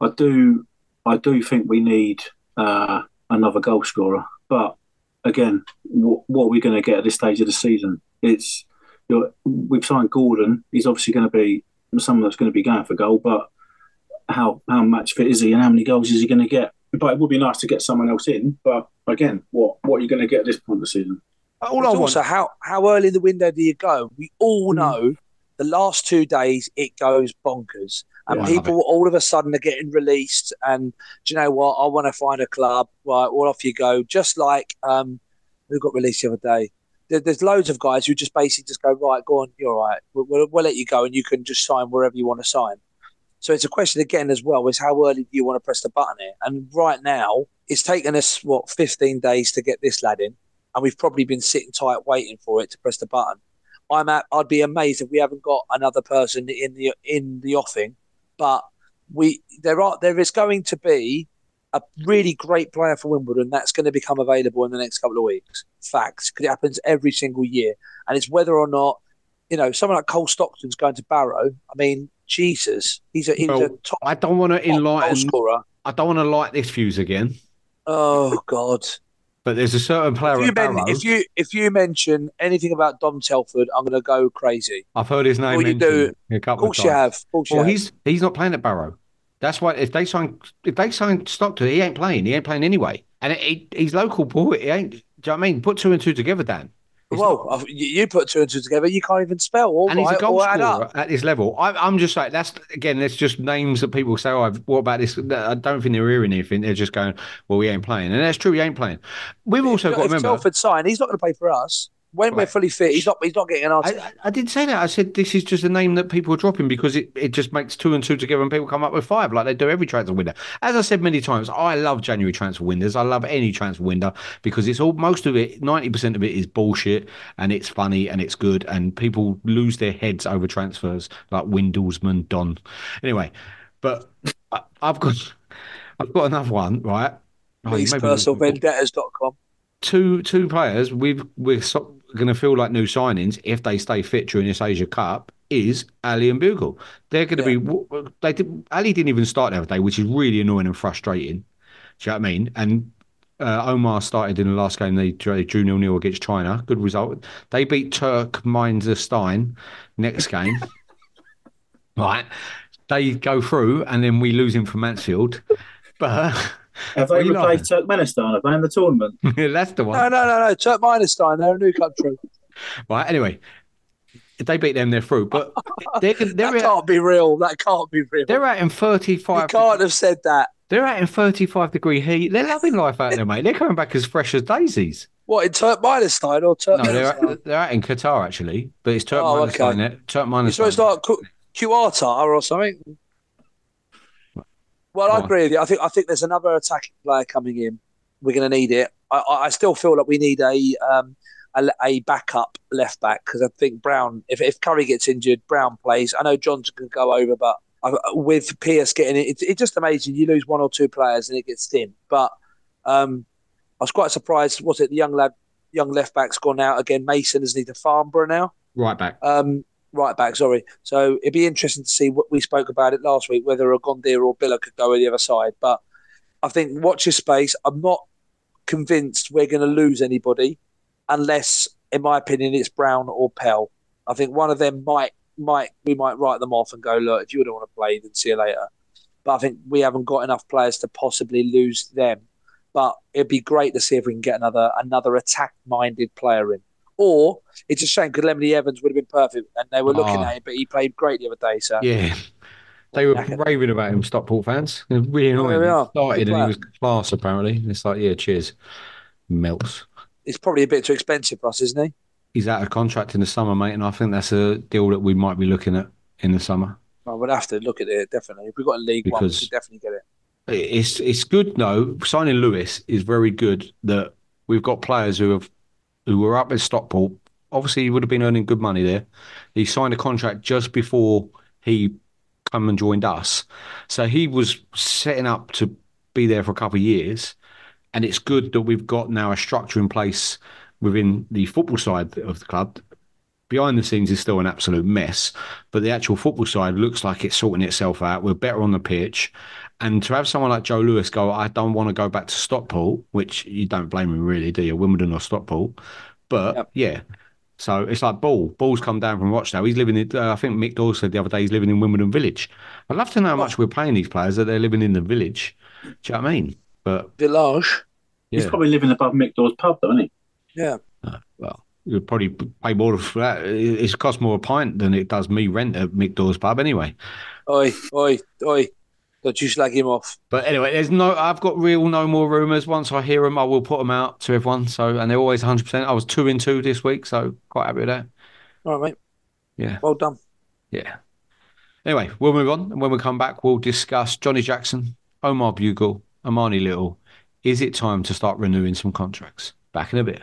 I do, I do think we need uh, another goal scorer, but again, w- what are we going to get at this stage of the season? It's you're, we've signed Gordon. He's obviously going to be someone that's going to be going for goal, but how how match fit is he, and how many goals is he going to get? But it would be nice to get someone else in. But again, what what are you going to get at this point of the season? All It's also how how early in the window do you go? We all Hmm. know the last two days it goes bonkers, and Yeah, people all of a sudden are getting released. And do you know what? I want to find a club. Right, well off you go. Just like um, who got released the other day. There, there's loads of guys who just basically just go right. Go on, you're all right. We'll, we'll, we'll let you go, and you can just sign wherever you want to sign. So it's a question again as well: is how early do you want to press the button here? And right now, it's taken us what 15 days to get this lad in, and we've probably been sitting tight waiting for it to press the button. I'm at, I'd be amazed if we haven't got another person in the in the offing, but we there are there is going to be a really great player for Wimbledon that's going to become available in the next couple of weeks. Facts, because it happens every single year, and it's whether or not you know someone like Cole Stockton's going to Barrow. I mean, Jesus, he's a he's a top I don't want to enlighten. scorer. I don't want to light this fuse again. Oh God. But there's a certain player If you, men, if you if you mention anything about Dom Telford, I'm going to go crazy. I've heard his name Well, you do. a Of course of you have. Of course you Well, have. he's he's not playing at Barrow. That's why if they sign if they sign Stockton, he ain't playing. He ain't playing anyway. And it, it, he's local boy. He ain't. Do you know what I mean? Put two and two together, Dan. Well, you put two and two together, you can't even spell. All and he's a goal scorer at this level. I, I'm just like that's again. That's just names that people say. Oh, I've, what about this? I don't think they're hearing anything. They're just going, "Well, we ain't playing," and that's true. He ain't playing. We've also got to if remember. Telford signed, he's not going to play for us. When we're fully fit, he's not. He's not getting an I, answer. I- I didn't say that. I said this is just a name that people are dropping because it, it just makes two and two together and people come up with five like they do every transfer window. As I said many times, I love January transfer windows. I love any transfer window because it's all most of it, 90% of it is bullshit and it's funny and it's good and people lose their heads over transfers like Windlesman, Don. Anyway, but I, I've got (laughs) I've got another one, right? Oh, Please, me- personalvendettas.com. two two players we've we're so, going to feel like new signings if they stay fit during this Asia Cup is Ali and Bugiel. They're going to be they did, Ali didn't even start the other day, which is really annoying and frustrating. Do you know what I mean? And uh, Omar started in the last game. They drew, they drew nil nil against China. Good result. They beat Turk Stein next game. (laughs) right, they go through, and then we lose him from Mansfield. But Have they are you replaced Turkmenistan? Have they in the tournament? (laughs) that's the one. No, no, no, no. Turkmenistan, they're a new country. Right. Anyway, if they beat them, they're through. But they're (laughs) they're that can't be real. That can't be real. they're out in thirty-five. you can't have said that. They're out in thirty five degree heat. They're loving life out there, mate. They're coming back as fresh as daisies. What in Turkmenistan or No, they're Turkmenistan? they're out in Qatar actually, but it's Oh, Turkmenistan. okay. there. Turkmenistan. so it's like Cook, Cuarta or something. Well, I agree with you. I think I think there's another attacking player coming in. We're going to need it. I, I still feel like we need a um, a, a backup left back because I think Brown. If if Currie gets injured, Brown plays. I know Johnson can go over, but I, with Pierce getting it, it's, it's just amazing. You lose one or two players and it gets thin. But um, I was quite surprised. Was it the young lad, young left back's gone out again? Mason is need to Farnborough now. Right back. Um, right back, sorry. So it'd be interesting to see what we spoke about it last week, whether a Gondia or Biler could go on the other side. But I think watch your space. I'm not convinced we're going to lose anybody unless, in my opinion, it's Brown or Pell. I think one of them might might we might write them off and go, look, if you don't want to play, then see you later. But I think we haven't got enough players to possibly lose them. But it'd be great to see if we can get another another attack minded player in. Or it's a shame because Lemony Evans would have been perfect, and they were looking Oh. at him, but he played great the other day. So Yeah. They were raving about him, Stockport fans. It was really annoying. we. He started and he was class, apparently. It's like, yeah, cheers. Melts. it's probably a bit too expensive for us, isn't he? He's out of contract in the summer, mate, and I think that's a deal that we might be looking at in the summer. Well, we'd have to look at it definitely. If we've got a League One, we Because- could definitely get it. It's it's good though. Signing Lewis is very good that we've got players who have who were up at Stockport. Obviously, he would have been earning good money there. He signed a contract just before he come and joined us, so he was setting up to be there for a couple of years. And it's good that we've got now a structure in place within the football side of the club. Behind the scenes is still an absolute mess, but the actual football side looks like it's sorting itself out. We're better on the pitch. And to have someone like Joe Lewis go, I don't want to go back to Stockport, which you don't blame him really, do you? Wimbledon or Stockport. But yeah. So it's like Ball. Ball's come down from Rochdale. He's living in, uh, I think Mick Dawes said the other day he's living in Wimbledon Village. I'd love to know how much we're paying these players that they're living in the village. Do you know what I mean? But Village. yeah. He's probably living above Mick Dawes pub, though, isn't he? Yeah. well, you'd probably pay more for that. It- It's cost more a pint than it does me rent at Mick Dawes pub anyway. Oi, oi, oi. Don't you slag him off. But anyway, there's no. I've got real no more rumours. Once I hear them, I will put them out to everyone. So and they're always 100. percent I was two in two this week, so quite happy with that. All right, mate. Yeah, Well done. yeah. Anyway, we'll move on, and when we come back, we'll discuss Johnny Jackson, Omar Bugiel, Armani Little. Is it time to start renewing some contracts? Back in a bit.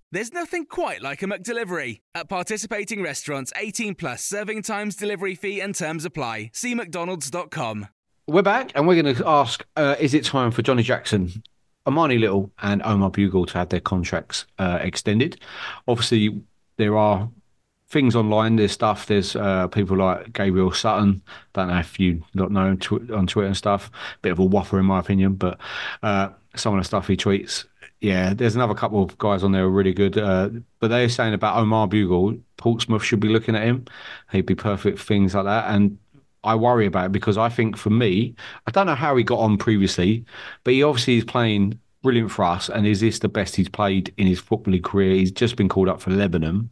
There's nothing quite like a McDelivery. At participating restaurants, 18 plus serving times, delivery fee, and terms apply. See McDonald's.com. We're back, and we're going to ask: uh, Is it time for Johnny Jackson, Armani Little, and Omar Bugiel to have their contracts uh, extended? Obviously, there are things online. There's stuff. There's uh, people like Gabriel Sutton. Don't know if you not know on Twitter and stuff. Bit of a whopper in my opinion, but uh, some of the stuff he tweets. Yeah, there's another couple of guys on there who are really good. Uh, but they're saying about Omar Bugiel, Portsmouth should be looking at him. He'd be perfect things like that. And I worry about it because I think for me, I don't know how he got on previously, but he obviously is playing brilliant for us. And is this the best he's played in his footballing career? He's just been called up for Lebanon.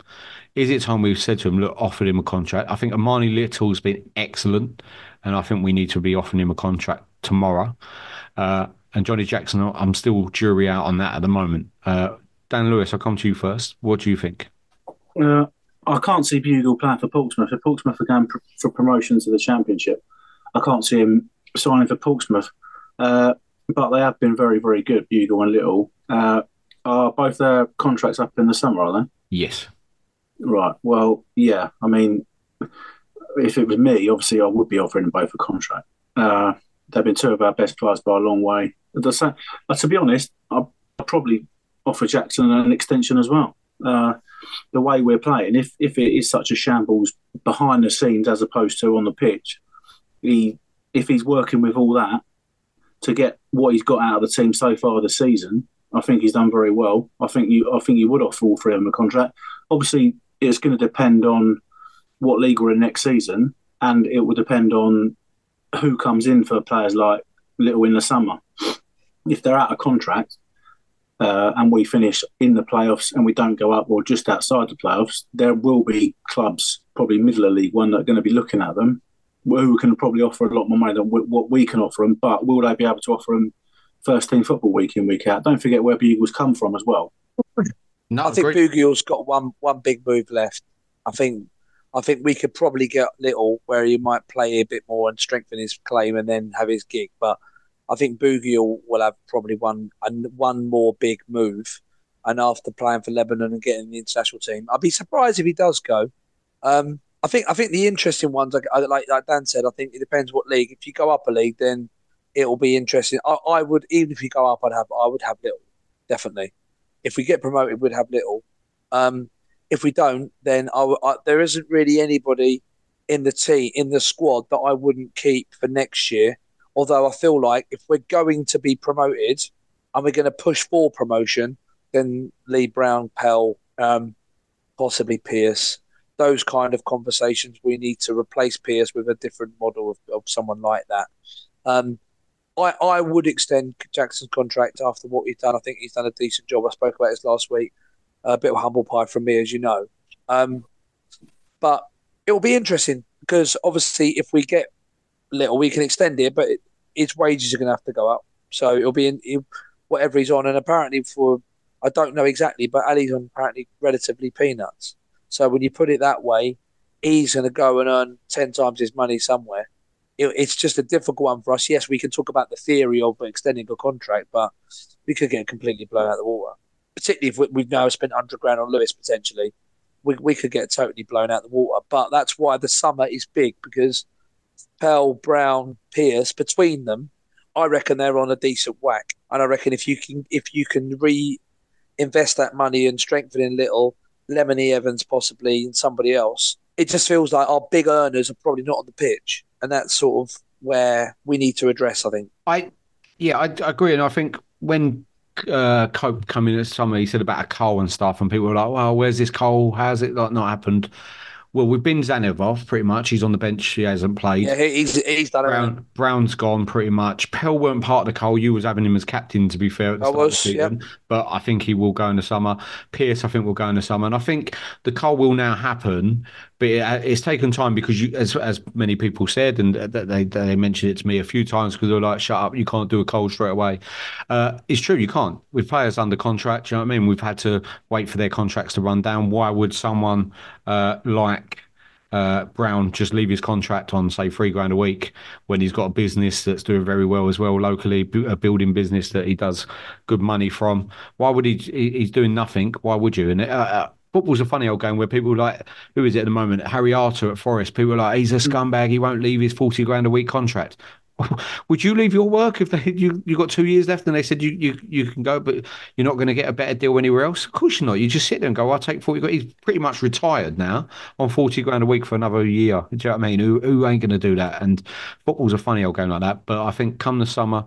Is it time we've said to him, look, offered him a contract? I think Armani Little's been excellent, and I think we need to be offering him a contract tomorrow. Uh, and Johnny Jackson, I'm still jury out on that at the moment. Uh, Dan Lewis, I'll come to you first. What do you think? Uh, I can't see Bugiel playing for Portsmouth. If Portsmouth are going pr- for promotion to the Championship, I can't see him signing for Portsmouth. Uh, but they have been very, very good, Bugiel and Little. Uh, are both their contracts up in the summer, are they? Yes. Right. Well, yeah. I mean, if it was me, obviously I would be offering them both a contract. Uh, they've been two of our best players by a long way. Uh, to be honest, I'll probably offer Jackson an extension as well. Uh, the way we're playing, if if it is such a shambles behind the scenes as opposed to on the pitch, he if he's working with all that to get what he's got out of the team so far this season, I think he's done very well. I think you I think you would offer all three of them a contract. Obviously, it's going to depend on what league we're in next season, and it will depend on who comes in for players like Little in the summer. If they're out of contract uh, and we finish in the playoffs and we don't go up or just outside the playoffs, there will be clubs, probably middle of League One, that are going to be looking at them who can probably offer a lot more money than what we can offer them. But will they be able to offer them first team football week in week out? Don't forget where Bugiel's come from as well. No, I think Bugiel's got one one big move left. I think I think we could probably get Little where he might play a bit more and strengthen his claim and then have his gig. But I think Bugiel will have probably one and one more big move. And after playing for Lebanon and getting the international team, I'd be surprised if he does go. Um, I think I think the interesting ones, like, like like Dan said, I think it depends what league. If you go up a league, then it'll be interesting. I, I would even if you go up, I'd have I would have Little definitely. If we get promoted, we'd have Little. Um, if we don't, then I, I, there isn't really anybody in the team in the squad that I wouldn't keep for next year. Although I feel like if we're going to be promoted and we're going to push for promotion, then Lee Brown, Pell, um, possibly Pierce, those kind of conversations we need to replace Pierce with a different model of, of someone like that. Um, I, I would extend Jackson's contract after what he's done. I think he's done a decent job. I spoke about this last week a bit of humble pie from me, as you know. Um, but it will be interesting because obviously, if we get little, we can extend it, but it, its wages are going to have to go up. So it'll be in it, whatever he's on, and apparently for I don't know exactly, but Ali's on apparently relatively peanuts. So when you put it that way, he's going to go and earn ten times his money somewhere. It, it's just a difficult one for us. Yes, we can talk about the theory of extending a contract, but we could get completely blown out the water particularly if we've now spent 100 grand on Lewis potentially, we, we could get totally blown out the water. But that's why the summer is big because Pell, Brown, Pierce between them, I reckon they're on a decent whack. And I reckon if you can if you can reinvest that money and strengthening little Lemony Evans possibly and somebody else, it just feels like our big earners are probably not on the pitch. And that's sort of where we need to address, I think. I yeah, I, I agree. And I think when uh, Cope coming this summer, he said about a coal and stuff, and people were like, "Well, where's this coal? How's it like not happened?" Well, we've been Tzanev off pretty much. He's on the bench. He hasn't played. Yeah, he's he's done Brown, it. Brown's gone pretty much. Pell weren't part of the call. You was having him as captain, to be fair. At the I start was, of the season. But I think he will go in the summer. Pierce, I think, will go in the summer. And I think the call will now happen. But it, it's taken time because, you, as as many people said, and they they mentioned it to me a few times because they were like, "Shut up! You can't do a cold straight away." Uh, it's true, you can't. With players under contract, you know what I mean. We've had to wait for their contracts to run down. Why would someone uh, like uh, Brown just leave his contract on, say, three grand a week when he's got a business that's doing very well as well locally, a building business that he does good money from. Why would he? He's doing nothing. Why would you? And uh, uh, football's a funny old game where people like, who is it at the moment? Harry Arter at Forest. People are like, he's a scumbag. He won't leave his 40 grand a week contract. (laughs) Would you leave your work if they, you you got two years left and they said you, you you can go, but you're not going to get a better deal anywhere else? Of course you're not. You just sit there and go, I'll take 40 Grand. He's pretty much retired now on 40 grand a week for another year. Do you know what I mean? Who, who ain't going to do that? And football's a funny old game like that. But I think come the summer,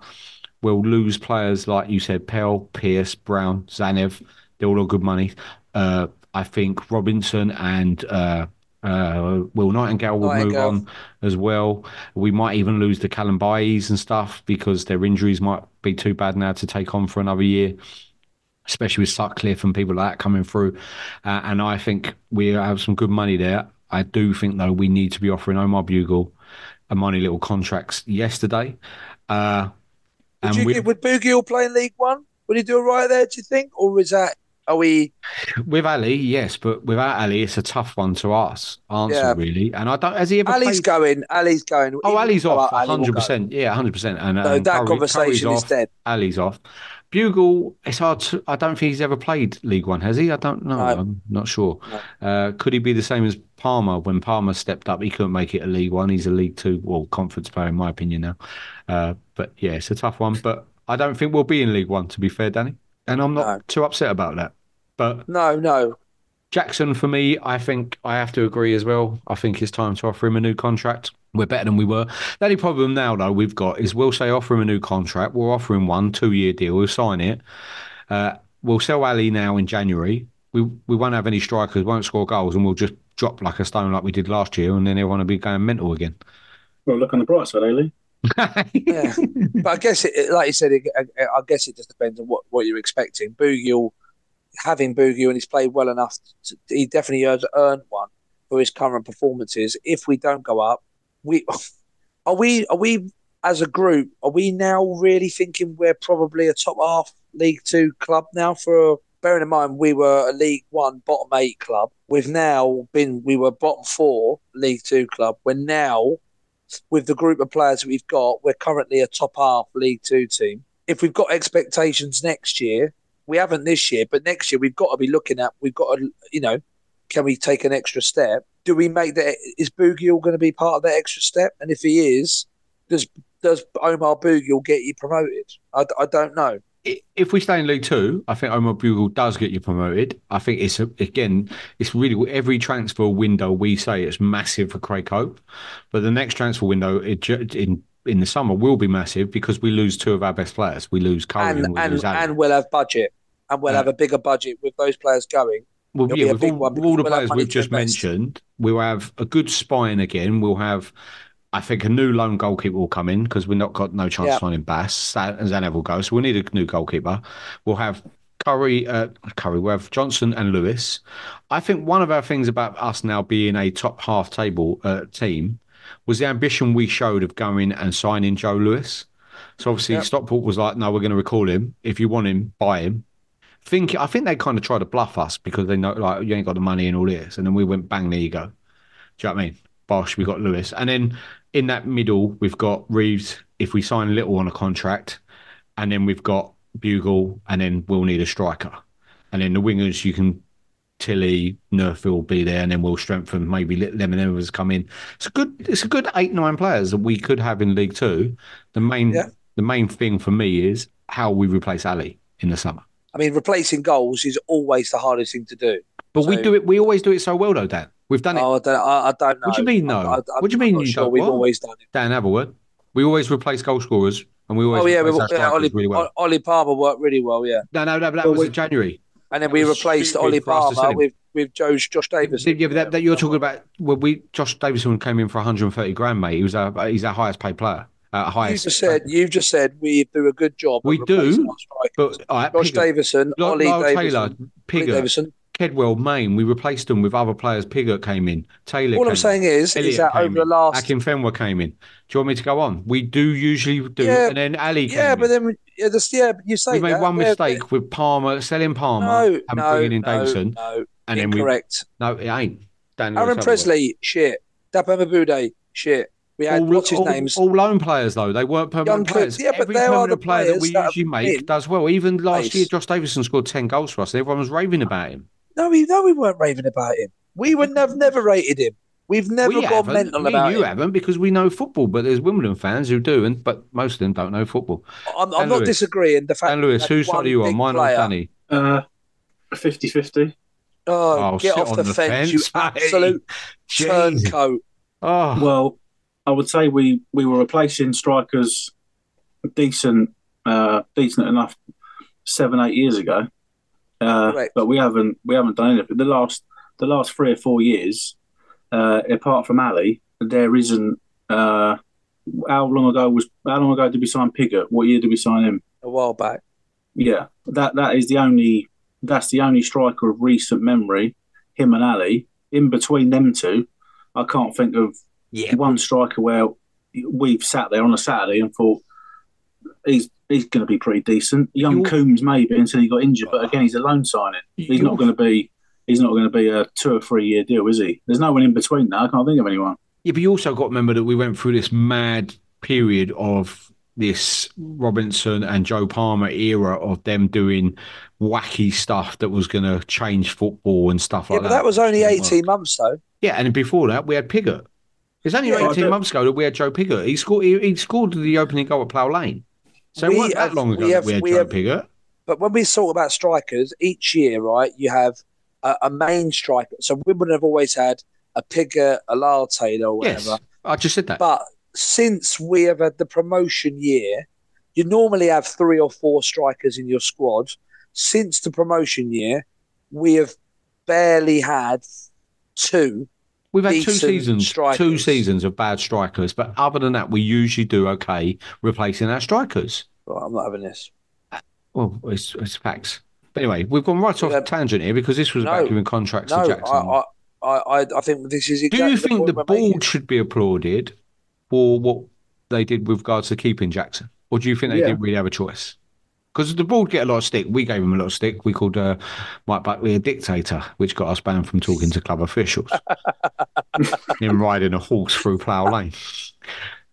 we'll lose players like you said, Pell, Pierce, Brown, Tzanev. They're all good money. Uh, I think Robinson and uh, uh, Will Nightingale will Nightingale. move on as well. We might even lose the Callum and stuff because their injuries might be too bad now to take on for another year, especially with Sutcliffe and people like that coming through. Uh, and I think we have some good money there. I do think though we need to be offering Omar Bugiel a money little contracts yesterday. Uh, Would, and you, would Bugiel play in League One? Would he do all right there? Do you think, or is that are we? with Ali, yes, but without Ali, it's a tough one to ask, answer Yeah. really. And I don't. Has he ever Ali's played? going. Ali's going. Oh, Even Ali's off, hundred percent. Yeah, hundred percent. And No, um, that Currie- conversation Currie's is off, dead. Ali's off. Bugiel, it's hard. To, I don't think he's ever played League One, has he? I don't know. No. I'm not sure. Uh, could he be the same as Palmer? When Palmer stepped up, he couldn't make it a League One. He's a League Two, well, conference player in my opinion now. Uh, but yeah, it's a tough one. But I don't think we'll be in League One. To be fair, Danny, and I'm not No. too upset about that. But No, no. Jackson, for me, I think I have to agree as well. I think it's time to offer him a new contract. We're better than we were. The only problem now, though, we've got is we'll say offer him a new contract. We'll offer him one two year deal. We'll sign it. Uh, we'll sell Ali now in January. We we won't have any strikers, won't score goals, and we'll just drop like a stone like we did last year, and then everyone will be going mental again. Well, look on the bright side, Ailey. Yeah, (laughs) but I guess it, like you said, it, I, I guess it just depends on what, what you're expecting. Boogie, having Boogie, and he's played well enough, to, he definitely has earned one for his current performances. If we don't go up, we (laughs) are we are we as a group are we now really thinking we're probably a top half League Two club now? For bearing in mind we were a League One bottom eight club, we've now been we were bottom four League Two club. We're now with the group of players we've got, we're currently a top half League Two team. If we've got expectations next year, we haven't this year, but next year we've got to be looking at. We've got to, you know, can we take an extra step? Do we make that? Is Boogie all going to be part of that extra step? And if he is, does does Omar Bugiel get you promoted? I, I don't know. If we stay in League Two, I think Omar Bugiel does get you promoted. I think it's a, again, it's really every transfer window we say it's massive for Craig Hope, but the next transfer window it, in in the summer will be massive because we lose two of our best players. We lose Currie and, And we and, and we'll have budget, and we'll Yeah. have a bigger budget with those players going. Well, It'll yeah, with all, all the we'll players we've just mentioned, we'll have a good spine again. We'll have, I think, a new lone goalkeeper will come in because we've not got no chance of finding Bass. Zan- Tzanev will go, so we'll need a new goalkeeper. We'll have Currie, uh, Currie. We'll have Johnson and Lewis. I think one of our things about us now being a top half table uh, team was the ambition we showed of going and signing Joe Lewis. So obviously Yep. Stockport was like, no, we're going to recall him. If you want him, buy him think I think they kind of tried to bluff us because they know like you ain't got the money and all this, and then we went bang, there you go. Do you know what I mean? Bosh, we got Lewis, and then in that middle we've got Reeves. If we sign Little on a contract, and then we've got Bugiel, and then we'll need a striker, and then the wingers you can. Tilley, Nerf will be there, and then we'll strengthen. Maybe and others come in. It's a good. It's a good eight nine players that we could have in League Two. The main, Yeah. the main thing for me is how we replace Ali in the summer. I mean, replacing goals is always the hardest thing to do. But we do it. We always do it so well, though, Dan. We've done it. Oh, I don't, I, I don't know. what do you mean, no? I, what do you mean you sure. We've what? always done it. Dan, have a word. We always replace goal scorers, and we always Oh yeah, we, yeah Ollie, really well. Ollie Palmer worked really well. Yeah, no, no, no, but that was in January. and then That we replaced Ollie for us to sell Palmer with with Joe's Josh Davis. Yeah, but that, that you're talking about. Well, we Josh Davison came in for 130 grand, mate. He was our he's our highest paid player. Uh, You highest. just said you just said we do a good job. We do, replacing our strikers. but all right, Josh Davison, Lo- Ollie Lyle Davison, Taylor, Ollie Davison. Kedwell, Maine, We replaced them with other players. Pigott came in. Taylor. All I'm saying is, Elliott is that over the in. last Akinfenwa came in. Do you want me to go on? We do usually do, Yeah, and then Ali came yeah, in. but then yeah, this, yeah, you say we made that, one yeah, mistake with Palmer, selling Palmer No, and no, bringing in Davison. no, and then incorrect. we no, it ain't. Dan Aaron Presley, shit. Dapo Mebude, shit. We had All, what's his all, names? all loan players though they weren't permanent Young players. yeah, but Every they are the player that we that usually make does well. Even last year, Josh Davison scored ten goals for us, everyone was raving about him. No, we no, we weren't raving about him. We would have never rated him. We've never we gone haven't. mental Me about you him. haven't because we know football, but there's Wimbledon fans who do, and but most of them don't know football. I'm, I'm not Lewis. disagreeing. The fact Dan Lewis, that whose side are you on? big Mine or player- Danny? Uh, 50 50. Oh, Oh, get off the, the fence, fence, you (laughs) absolute Jeez. turncoat. Oh, Well, I would say we, we were replacing strikers decent, uh, decent enough seven, eight years ago. Uh, Correct. but we haven't we haven't done anything. The last the last three or four years, uh, apart from Ali, there isn't. Uh, how long ago was how long ago did we sign Pigott? What year did we sign him? A while back. Yeah, that that is the only that's the only striker of recent memory. Him and Ali. In between them two, I can't think of yeah. one striker where we've sat there on a Saturday and thought, he's he's going to be pretty decent. Young You- Coombs maybe until he got injured, but again, he's a loan signing. He's You- not going to be. He's not going to be a two or three year deal, is he? There's no one in between now. I can't think of anyone. Yeah, but you also got to remember that we went through this mad period of this Robinson and Joe Palmer era of them doing wacky stuff that was going to change football and stuff Yeah, like but that. that was only Didn't work. 18 months, though. Yeah, and before that we had Pigott. It's only Yeah, 18 months ago that we had Joe Pigott. He scored. He, he scored the opening goal at Plough Lane. So We it wasn't that long ago we that have- we had we Joe have- Pigott. But when we talk about strikers, each year, right, you have a, a main striker. So Wimbledon have always had a Pigger, a Lyle Taylor, or whatever. Yes, I just said that. But since we have had the promotion year, you normally have three or four strikers in your squad. Since the promotion year, we have barely had two. We've had two decent seasons, two seasons of bad strikers, but other than that, we usually do okay replacing our strikers. Right, I'm not having this. Well, it's, it's facts. But anyway, we've gone right off Yeah. tangent here because this was about giving contracts No, to Jackson. I, I, I, I think this is do you think the point we're making. board should be applauded for what they did with regards to keeping Jackson, or do you think they Yeah. didn't really have a choice? Because the board get a lot of stick. We gave him a lot of stick. We called uh, Mike Buckley a dictator, which got us banned from talking to club officials. (laughs) Him riding a horse through Plough Lane.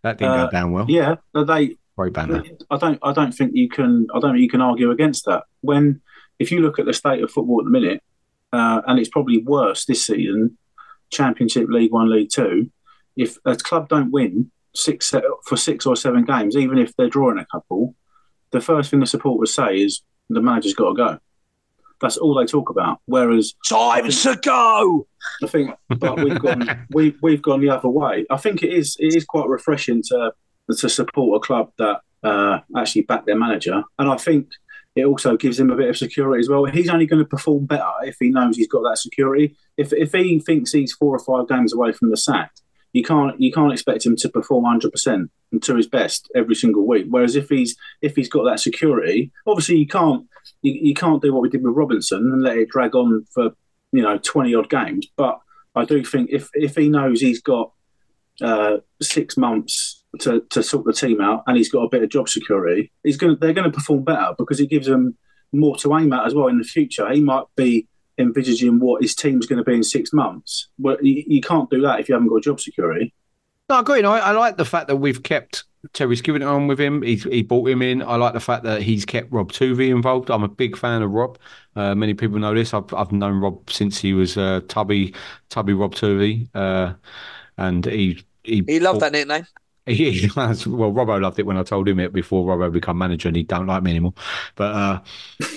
That didn't Uh, go down well. Yeah, they. Great banner. I don't. I don't think you can. I don't think you can argue against that. When if you look at the state of football at the minute, uh, and it's probably worse this season, Championship, League One, League Two. If a club don't win six for six or seven games, even if they're drawing a couple, the first thing the supporters say is the manager's got to go. That's all they talk about. Whereas Time to go. I think, but we've gone we we've gone the other way. I think it is it is quite refreshing to to support a club that uh, actually back their manager, and I think it also gives him a bit of security as well. He's only going to perform better if he knows he's got that security. If if he thinks he's four or five games away from the sack, you can't you can't expect him to perform hundred percent and to his best every single week. Whereas if he's if he's got that security, obviously you can't you, you can't do what we did with Robinson and let it drag on for you know twenty odd games. But I do think if if he knows he's got uh, six months to, to sort the team out and he's got a bit of job security, he's going they're going to perform better because it gives them more to aim at as well in the future. He might be envisaging what his team's going to be in six months. Well, you, you can't do that if you haven't got job security. No, I agree. I, I like the fact that we've kept Terry's giving it on with him. He's, he brought him in. I like the fact that he's kept Rob Tuvey involved. I'm a big fan of Rob. Uh, many people know this. I've, I've known Rob since he was uh, Tubby, Tubby Rob Tuvey. Uh, and he, he, He loved that nickname. (laughs) He. (laughs) Well, Robbo loved it when I told him it before Robbo become manager, and he don't like me anymore. But uh,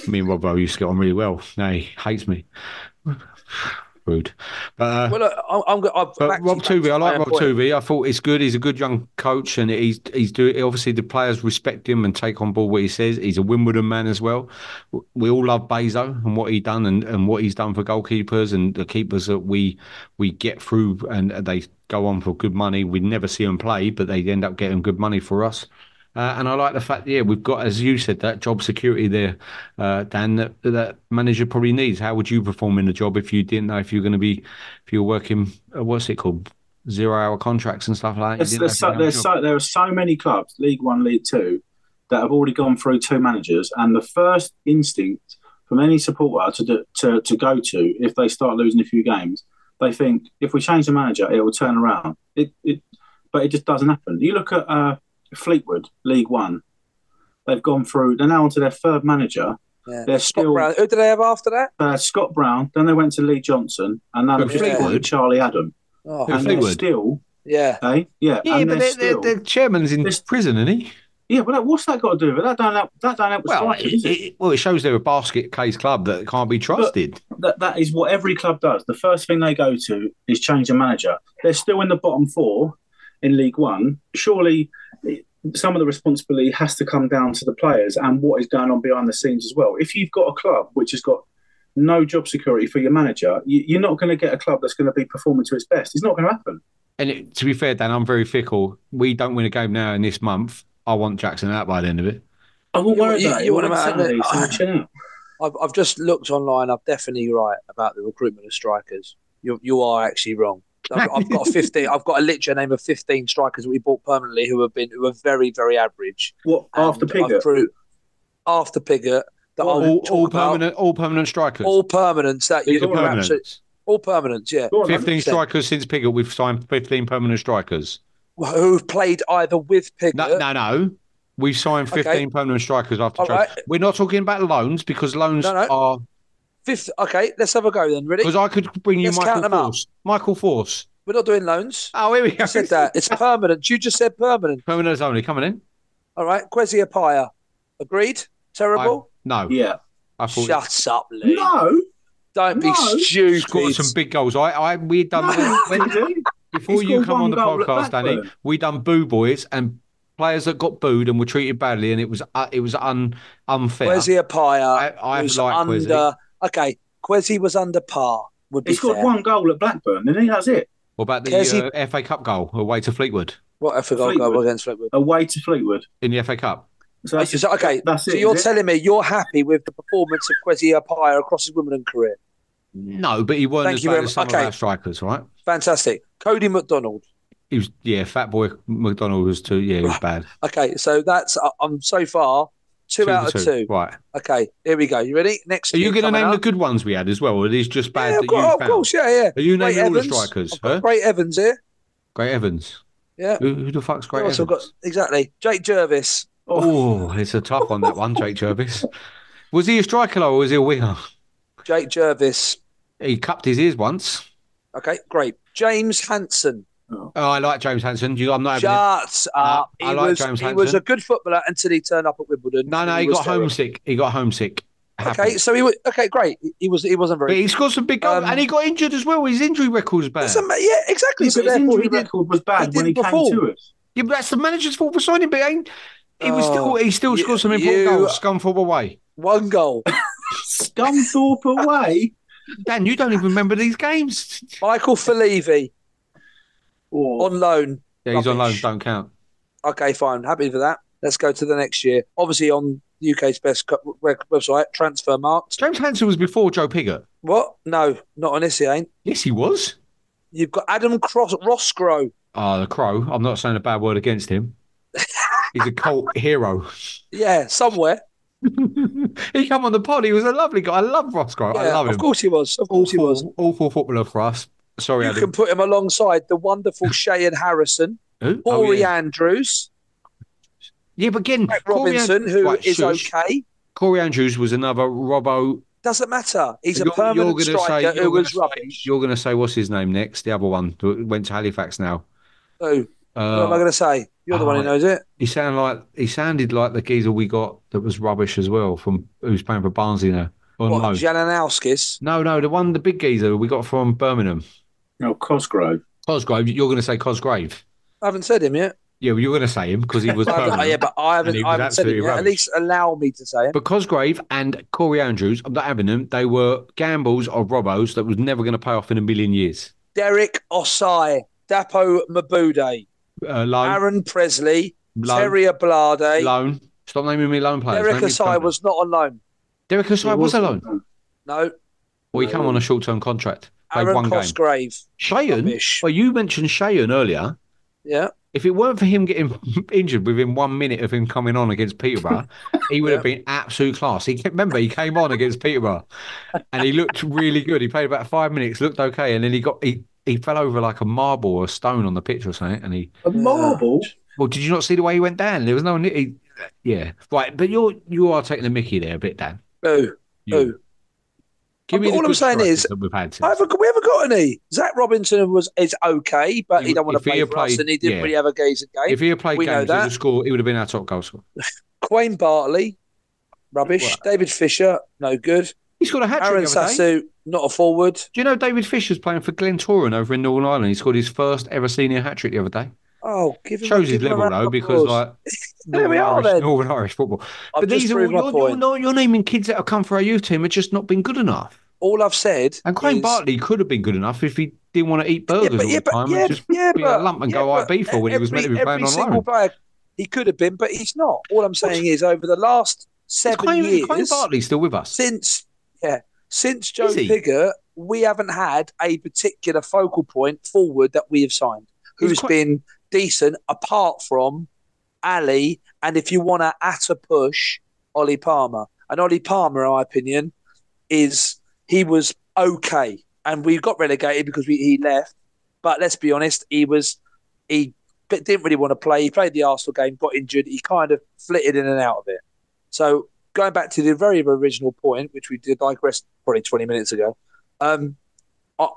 me and Robbo used to get on really well. Now he hates me. Rude. But uh, Well, look, I'm, I'm, I've but Rob back to Tuvey, I like Rob. Tuvey. I thought it's good. He's a good young coach, and he's he's doing. Obviously, the players respect him and take on board what he says. He's a Wimbledon man as well. We all love Bezo and what he done and, and what he's done for goalkeepers and the keepers that we we get through and they go on for good money. We never see them play, but they end up getting good money for us. Uh, and I like the fact, yeah, we've got, as you said, that job security there, uh, Dan, that, that manager probably needs. How would you perform in the job if you didn't know if you're going to be, if you're working, uh, what's it called, zero hour contracts and stuff like that? There's, there's so, you had a job. there's so, there are so many clubs, League One, League Two, that have already gone through two managers, and the first instinct from any supporter to do, to to go to if they start losing a few games, they think if we change the manager, it will turn around. It, it but it just doesn't happen. You look at uh, Fleetwood, League One. They've gone through. They're now onto their third manager. Yeah. They're Scott still Brown. Who did they have after that? uh, Scott Brown. Then they went to Lee Johnson, and now Who, they've just Fleetwood? Charlie Adam. Oh, Who, and they're Fleetwood? still, yeah. eh? Yeah, Yeah, and but they're the, the, still. the chairman's in This- prison, isn't he? Yeah, but what's that got to do with it? That don't help. That don't help. Well, strikers, it? it, well, it shows they're a basket case club that can't be trusted. that that is what every club does. The first thing they go to is change a manager. They're still in the bottom four in League One. Surely it- some of the responsibility has to come down to the players and what is going on behind the scenes as well. If you've got a club which has got no job security for your manager, you, you're not going to get a club that's going to be performing to its best. It's not going to happen. And it, to be fair, Dan, I'm very fickle. We don't win a game now in this month. I want Jackson out by the end of it. I won't You- worry you- about it. you We're want on to- Saturday, so (laughs) chill out. I've, I've just looked online. I'm definitely right about the recruitment of strikers. You, you are actually wrong. I've, I've got a (laughs) fifteen. I've got a literally name of fifteen strikers that we bought permanently who have been who are very very average. What after Pigott? I've after Pigott, that all, I'll all, permanent, all permanent strikers. all permanents. That you, These are you're permanents. absolute- all permanents. Yeah, on, 15 100%. strikers since Pigott. We've signed 15 permanent strikers. who've played either with Pigott. No, no, no. We've signed 15 Okay. permanent strikers after All trade. right. We're not talking about loans because loans No, no. are. Fifth. Okay, let's have a go then. Ready? Because I could bring you Let's count Michael them up. Force. Michael Force. We're not doing loans. Oh, here we go. I said that. It's (laughs) permanent. You just said permanent. Permanents only. Coming in. All right. Kwesi Appiah. Agreed? Terrible? No. Yeah. I thought Shut up, Lee. No. Don't be No. stupid. scored some big goals. I, I, we done No, when, (laughs) before He you come on the podcast, Danny. We done boo boys and players that got booed and were treated badly, and it was uh, it was un, unfair. Kwesi Appiah I- I was like under. Kwesi. Okay, Kwesi was under par. Would be He scored fair. one goal at Blackburn, didn't he? That's it. What about the Kessie- uh, FA Cup goal away to Fleetwood What I forgot Fleetwood. goal against Fleetwood. Away to Fleetwood. in the FA Cup? So that's, So, okay, that's so it. you're is it? telling me you're happy with the performance of Kwesi Appiah across his Wimbledon career? No, but he weren't Thank as you bad very as some much. of our strikers, right? Fantastic. Cody McDonald. He was, yeah, Fat Boy McDonald was too, yeah, he was bad. Okay, so that's uh, I'm so far two, out of two. Right. Okay, here we go. You ready? Next. Are you going to name the good ones we had as well, or are these just bad Yeah, that of course, you oh, of found? course, yeah, yeah. Are you Great naming all the strikers? Huh? Great Evans here. Great Evans. Yeah. Who, who the fuck's Great Evans? got? Exactly. Jake Jervis. Oh, it's a tough one, that one, Jake Jervis. (laughs) Was he a striker or was he a winger? Jake Jervis. He cupped his ears once. Okay, great. James Hanson. Oh, I like James Hanson. You, I'm not having it. Shut up. I he like was James he was a good footballer until he turned up at Wimbledon. No, no, he, was got homesick. He got homesick. Okay, so he was okay. Great. He was he wasn't But very. he scored some big goals Um, and he got injured as well. His injury record's bad. Doesn't yeah, exactly. Yeah, so but his injury he, record was bad he when he didn't came to us. Yeah, but that's the manager's fault for signing. But he ain't. He was Oh, still. He still you- scored some important you- goals. Scunthorpe away. one goal. (laughs) Scunthorpe away. (laughs) Dan, you don't even remember these games. Michael Folivi Or on loan. Yeah, he's on loan. Don't count. Okay, fine. Happy for that. Let's go to the next year. Obviously, on the UK's best co- web- website, Transfermarkt. James Hanson was before Joe Pigott. What? No, not on this. He ain't. Yes, he was. You've got Adam Cross Roscrow. Oh, the Crow. I'm not saying a bad word against him. (laughs) He's a cult hero. Yeah, somewhere. (laughs) he come on the pod. He was a lovely guy. I love Roscrow. I love him. of course he was. Of course he was. Awful, awful footballer for us. Sorry, You Adam. can put him alongside the wonderful (laughs) Shayon Harrison, Who? Oh, Corey yeah. Andrews, yeah, but again, Brett Corey Robinson, An- who Right, is shush. okay. Corey Andrews was another Robbo. Doesn't matter. He's a You're- permanent you're striker say- you're who was say- rubbish. You're going to say what's his name next? The other one went to Halifax now. Who? what am I Uh, going to say? You're the one who oh, knows it. he sounded like he sounded like the geezer we got that was rubbish as well from who's playing for Barnsley now What. Jananowskis? No, no, the one, the big geezer we got from Birmingham. No Cosgrove. Cosgrave. You're going to say Cosgrove. I haven't said him yet. Yeah, well, you're going to say him because he was (laughs) I haven't- Birmingham. yeah, but I haven't, he I haven't said him absolutely yet. At least allow me to say him. But Cosgrove and Corey Andrews, I'm not having them. They were gambles of Robos that was never going to pay off in a million years. Derek Osei, Dapo Mebude, Uh, Aaron Presley, loan, Terry Ablade. loan. Stop naming me loan players. Derek Name Osei was not on loan. Derek Osei was a loan. No. Well, he come on a short-term contract. Played Aaron one game. Cosgrove. Rubbish. Well, you mentioned Shayon earlier. Yeah. If it weren't for him getting (laughs) injured within one minute of him coming on against Peterborough, (laughs) he would have been absolute class. He remember he came on against Peterborough, and he looked really good. He played about five minutes, looked okay, and then he got he he fell over like a marble or a stone on the pitch or something, and he. A marble? Well, did you not see the way he went down? There was no. He, yeah, right. But you're you are taking the Mickey there a bit, Dan. Who? You. Who? Give all I'm saying is, we've had. I haven't, we haven't got any. Zach Robinson was is okay, but he, He- don't want to if he play for us, played- and he didn't yeah. really have a gaze at game. If he had played we games, he would that. have scored. He would have been our top goal scorer. Quaine Bartley, rubbish. David Fisher, no good. He's got a hat trick Aaron the other day. Sassu, not a forward. Do you know David Fisher's playing for Glentoran over in Northern Ireland? He scored his first ever senior hat trick the other day. Oh, give him Shows his level though, because applause. (laughs) like There we are Irish, then. Northern Irish football. I've but these are all, you're, you're, not, you're naming kids that have come for our youth team and just not been good enough. All I've said And Quayne is- Bartley could have been good enough if he didn't want to eat burgers but- all yeah, the but- time yeah, and just yeah, be but- a lump and yeah, go IB for when he was meant to be playing on loan. player he could have been, but he's not. All I'm saying is, over the last seven years, Quaine Bartley still with us? since yeah, Since Joe Is we haven't had a particular focal point forward that we have signed who's quite- been decent apart from Ali and if you want to at a push, Ollie Palmer. And Ollie Palmer, in my opinion, is he was okay. And we got relegated because we, he left. But let's be honest, he was he didn't really want to play. He played the Arsenal game, got injured. He kind of flitted in and out of it. So going back to the very original point, which we did digress probably twenty minutes ago, um, uh,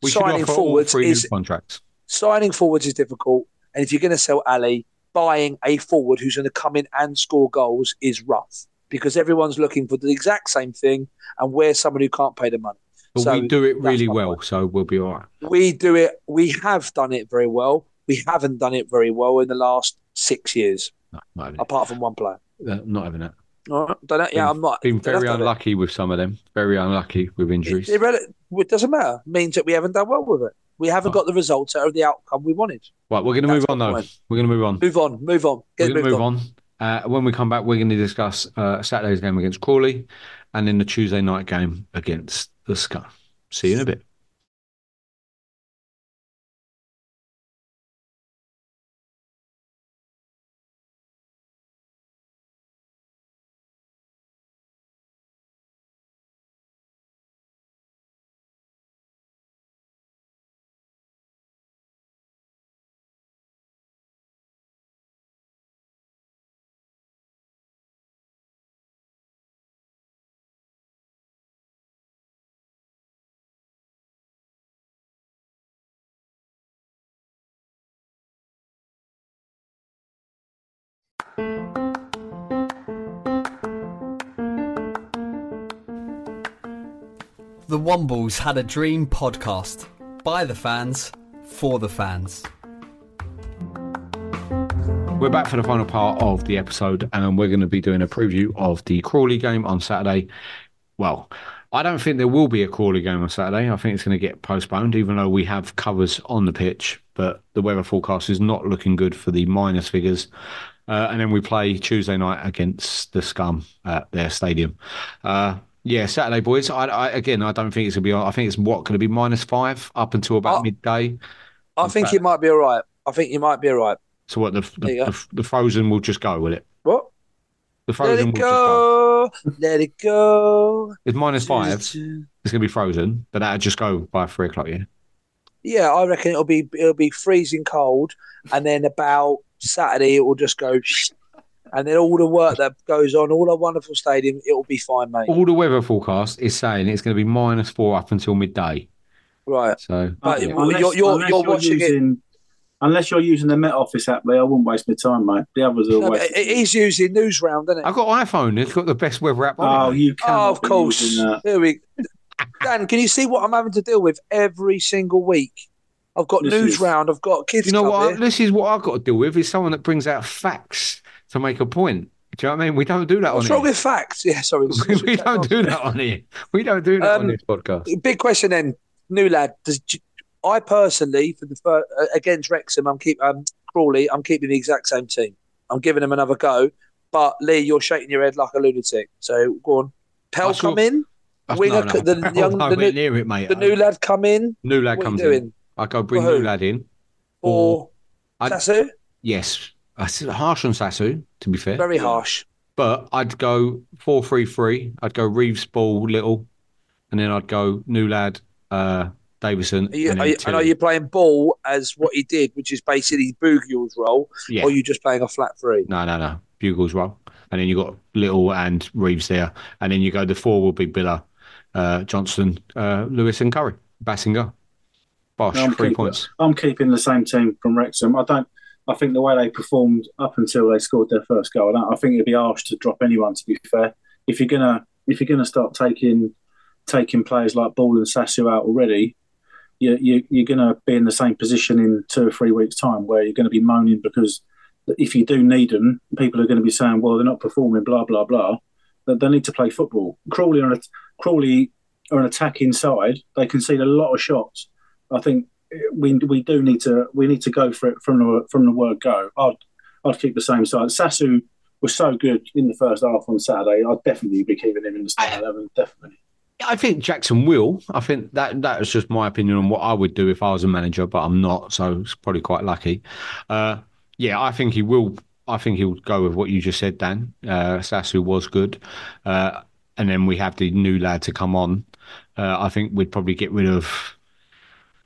We signing forwards is contracts. signing forwards is difficult, and if you're going to sell Ali, buying a forward who's going to come in and score goals is rough because everyone's looking for the exact same thing, and we're someone who can't pay the money. But So we do it really well, point. so we'll be all right. We do it. We have done it very well. We haven't done it very well in the last six years, No, not apart from one player. Uh, not having it. All right, don't yeah, I'm not. Been very to have it. unlucky with some of them. Very unlucky with injuries. It, it, it doesn't matter. It means that we haven't done well with it. We haven't got the results or the outcome we wanted. Right, we're going to That's move on though. point. We're going to move on. Move on. Move on. Get We're going to move on. Uh, when we come back, we're going to discuss uh, Saturday's game against Crawley and then the Tuesday night game against the Scum. See you in a bit. The Wombles Had a Dream podcast. By the fans, for the fans. We're back for the final part of the episode, and we're going to be doing a preview of the Crawley game on Saturday. Well, I don't think there will be a Crawley game on Saturday. I think it's going to get postponed, even though we have covers on the pitch. But the weather forecast is not looking good for the minus figures. Uh, and then we play Tuesday night against the Scum at their stadium. Uh, yeah, Saturday, boys. I, I again, I don't think it's going to be. I think it's what going to be minus five up until about Oh. midday. I think it might be all right. I think you might be all right. So what the the, the, the frozen will just go with it. What? The Let frozen it will just go. go. Let it go. It's minus five. It's going to be frozen, but that'll just go by three o'clock. Yeah. Yeah, I reckon it'll be it'll be freezing cold, and then about Saturday it will just go, and then all the work that goes on, all the wonderful stadium, it will be fine, mate. All the weather forecast is saying it's going to be minus four up until midday. Right. So But yeah. you're- you're- unless you're watching it- using, Unless you're using the Met Office app, there, I wouldn't waste my time, mate. The others are No, but wasting. he's using news round, isn't it? I've got iPhone. It's got the best weather app. on Oh, it, you can. Oh, of course. Here we. Dan, can you see what I'm having to deal with every single week? I've got This news is- round. I've got kids. you know what? Here. this is what I've got to deal with. Is someone that brings out facts to make a point. Do you know what I mean? We don't do that What's on wrong here. with facts? Yeah, sorry. (laughs) we don't do that on here. We don't do that on Um, this podcast. Big question then, new lad. Does I personally for the fir- uh, against Wrexham, I'm keep um Crawley. I'm keeping the exact same team. I'm giving them another go. But Lee, you're shaking your head like a lunatic. So go on. Pell come in. Winger, no, no, the (laughs) young, the, new, near it, mate. the new lad come in. New lad What comes you in. I go bring new lad in. Or I'd- Sasu? Yes, that's harsh on Sasu. To be fair, Very harsh. But I'd go four three three. I'd go Reeves, Ball, Little, and then I'd go new lad, uh, Davison. Are you, and are you, and are you playing ball as what he did, which is basically Bugiel's role, Yeah. or are you just playing a flat three? No, no, no. Bugiel's role. And then you've got Little and Reeves there. And then you go the four will be Biler, uh, Johnson, uh, Lewis and Currie. Bassinger. Bosh, I'm three keeping- points. I'm keeping the same team from Wrexham. I don't. I think the way they performed up until they scored their first goal, I, I think it'd be harsh to drop anyone. To be fair, if you're gonna if you're gonna start taking taking players like Ball and Sasu out already, you, you, you're gonna be in the same position in two or three weeks' time, where you're going to be moaning because if you do need them, people are going to be saying, "Well, they're not performing." Blah blah blah. They need to play football. Crawley are a, Crawley are an attacking side. They concede a lot of shots. I think we we do need to we need to go for it from the from the word go. I'd I'd keep the same side. Sasu was so good in the first half on Saturday. I'd definitely be keeping him in the starting eleven. Definitely. I think Jackson will. I think that that is just my opinion on what I would do if I was a manager, but I'm not, so it's probably quite lucky. Uh, yeah, I think he will. I think he'll go with what you just said, Dan. Uh, Sasu was good, uh, and then we have the new lad to come on. Uh, I think we'd probably get rid of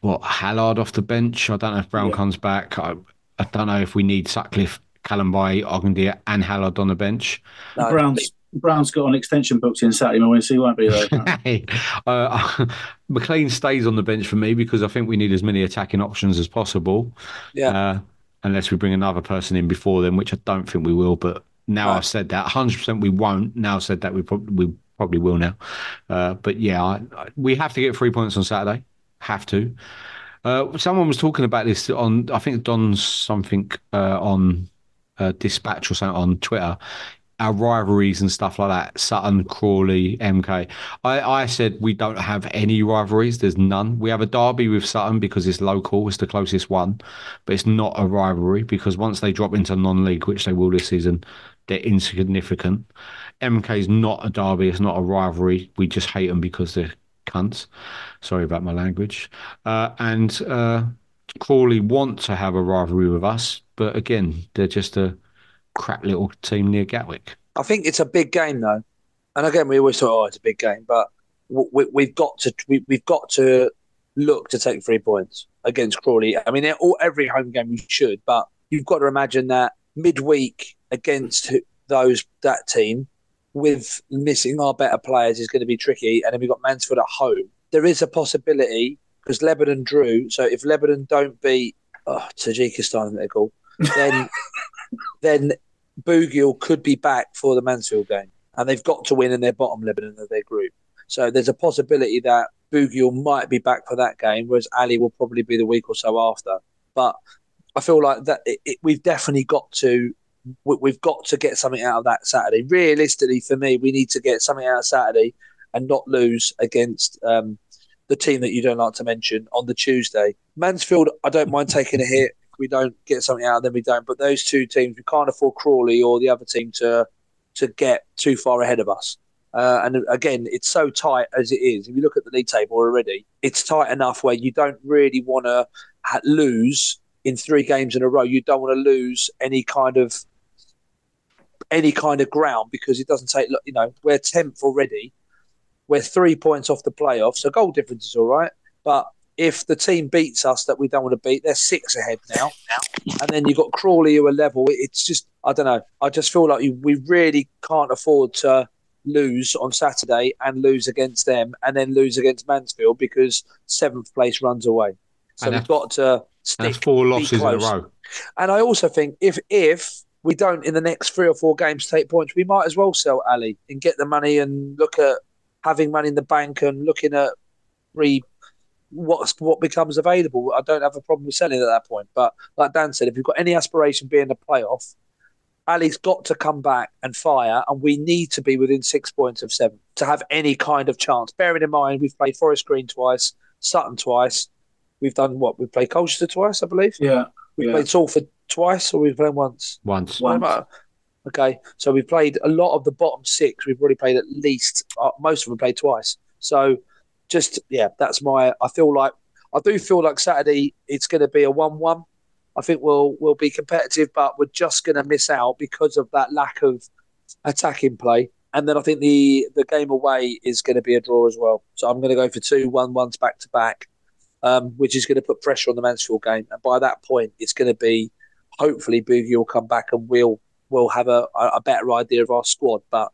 what Hallard off the bench. I don't know if Brown Yeah. comes back. I, I don't know if we need Sutcliffe, Callum Bay, Ogdendia, and Hallard on the bench. No, Brown's Brown's got an extension booked in Saturday morning, so he won't be there. (laughs) Hey, uh, (laughs) McClean stays on the bench for me because I think we need as many attacking options as possible. Yeah. Uh, unless we bring another person in before then, which I don't think we will. But now I've said that, 100% we won't. Now I've said that, we probably we probably will now. Uh, but yeah, I, I, we have to get three points on Saturday. Have to. Uh, someone was talking about this on, I think Don's something uh, on uh, Dispatch or something on Twitter our rivalries and stuff like that. Sutton, Crawley, MK. I, I said we don't have any rivalries. There's none. We have a derby with Sutton because it's local. It's the closest one, but it's not a rivalry because once they drop into non-league, which they will this season, they're insignificant. MK is not a derby. It's not a rivalry. We just hate them because they're cunts. Sorry about my language. Uh, and uh, Crawley want to have a rivalry with us, but again, they're just a crap little team near Gatwick. I think it's a big game though, and again we always thought, oh, it's a big game, but we, we've got to we, we've got to look to take three points against Crawley. I mean, all, every home game we should, but you've got to imagine that midweek against those that team with missing our better players is going to be tricky, and then we've got Mansfield at home. There is a possibility because Lebanon drew. So if Lebanon don't beat oh, Tajikistan, they're called, then (laughs) then Bugiel could be back for the Mansfield game, and they've got to win in their bottom Lebanon of their group. So there's a possibility that Bugiel might be back for that game, whereas Ali will probably be the week or so after. But I feel like that it, it, we've definitely got to we- we've got to get something out of that Saturday. Realistically, for me, we need to get something out of Saturday and not lose against um, the team that you don't like to mention on the Tuesday. Mansfield, I don't mind taking a hit. If we don't get something out, then we don't. But those two teams, we can't afford Crawley or the other team to to get too far ahead of us. Uh, and again, it's so tight as it is. If you look at the league table already, it's tight enough where you don't really want to lose in three games in a row. You don't want to lose any kind of any kind of ground because it doesn't take. look, You know, we're tenth already. We're three points off the playoff, so goal difference is all right. But if the team beats us that we don't want to beat, they're six ahead now. And then you've got Crawley who are level. It's just, I don't know. I just feel like we really can't afford to lose on Saturday and lose against them and then lose against Mansfield because seventh place runs away. So And we've got to stick. that's four losses in a row. And I also think if if we don't in the next three or four games take points, we might as well sell Ali and get the money and look at having money in the bank and looking at re what's what becomes available. I don't have a problem with selling at that point. But like Dan said, if you've got any aspiration being the playoff, Ali's got to come back and fire, and we need to be within six points of seven to have any kind of chance. Bearing in mind we've played Forest Green twice, Sutton twice. We've done what? We've played Colchester twice, I believe. Yeah, We've yeah. played Salford twice, or we've played once. Once. Once. Okay, so we've played a lot of the bottom six. We've already played at least uh, most of them played twice. So, just yeah, that's my. I feel like I do feel like Saturday it's going to be a one-one. I think we'll we'll be competitive, but we're just going to miss out because of that lack of attacking play. And then I think the the game away is going to be a draw as well. So I'm going to go for two one-ones back to back, um, which is going to put pressure on the Mansfield game. And by that point, it's going to be hopefully Boogie will come back and we'll we'll have a, a better idea of our squad. But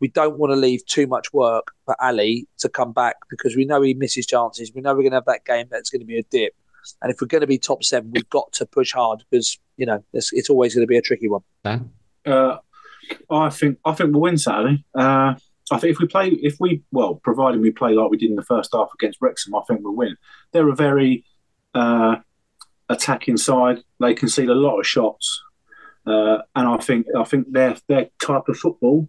we don't want to leave too much work for Ali to come back because we know he misses chances. We know we're going to have that game that's going to be a dip. And if we're going to be top seven, we've got to push hard because you know it's, it's always going to be a tricky one. Dan? Uh, I think I think we'll win Saturday. Uh, I think if we play, if we well, providing we play like we did in the first half against Wrexham, I think we'll win. They're a very uh, attacking side. They concede a lot of shots, uh, and I think I think their their type of football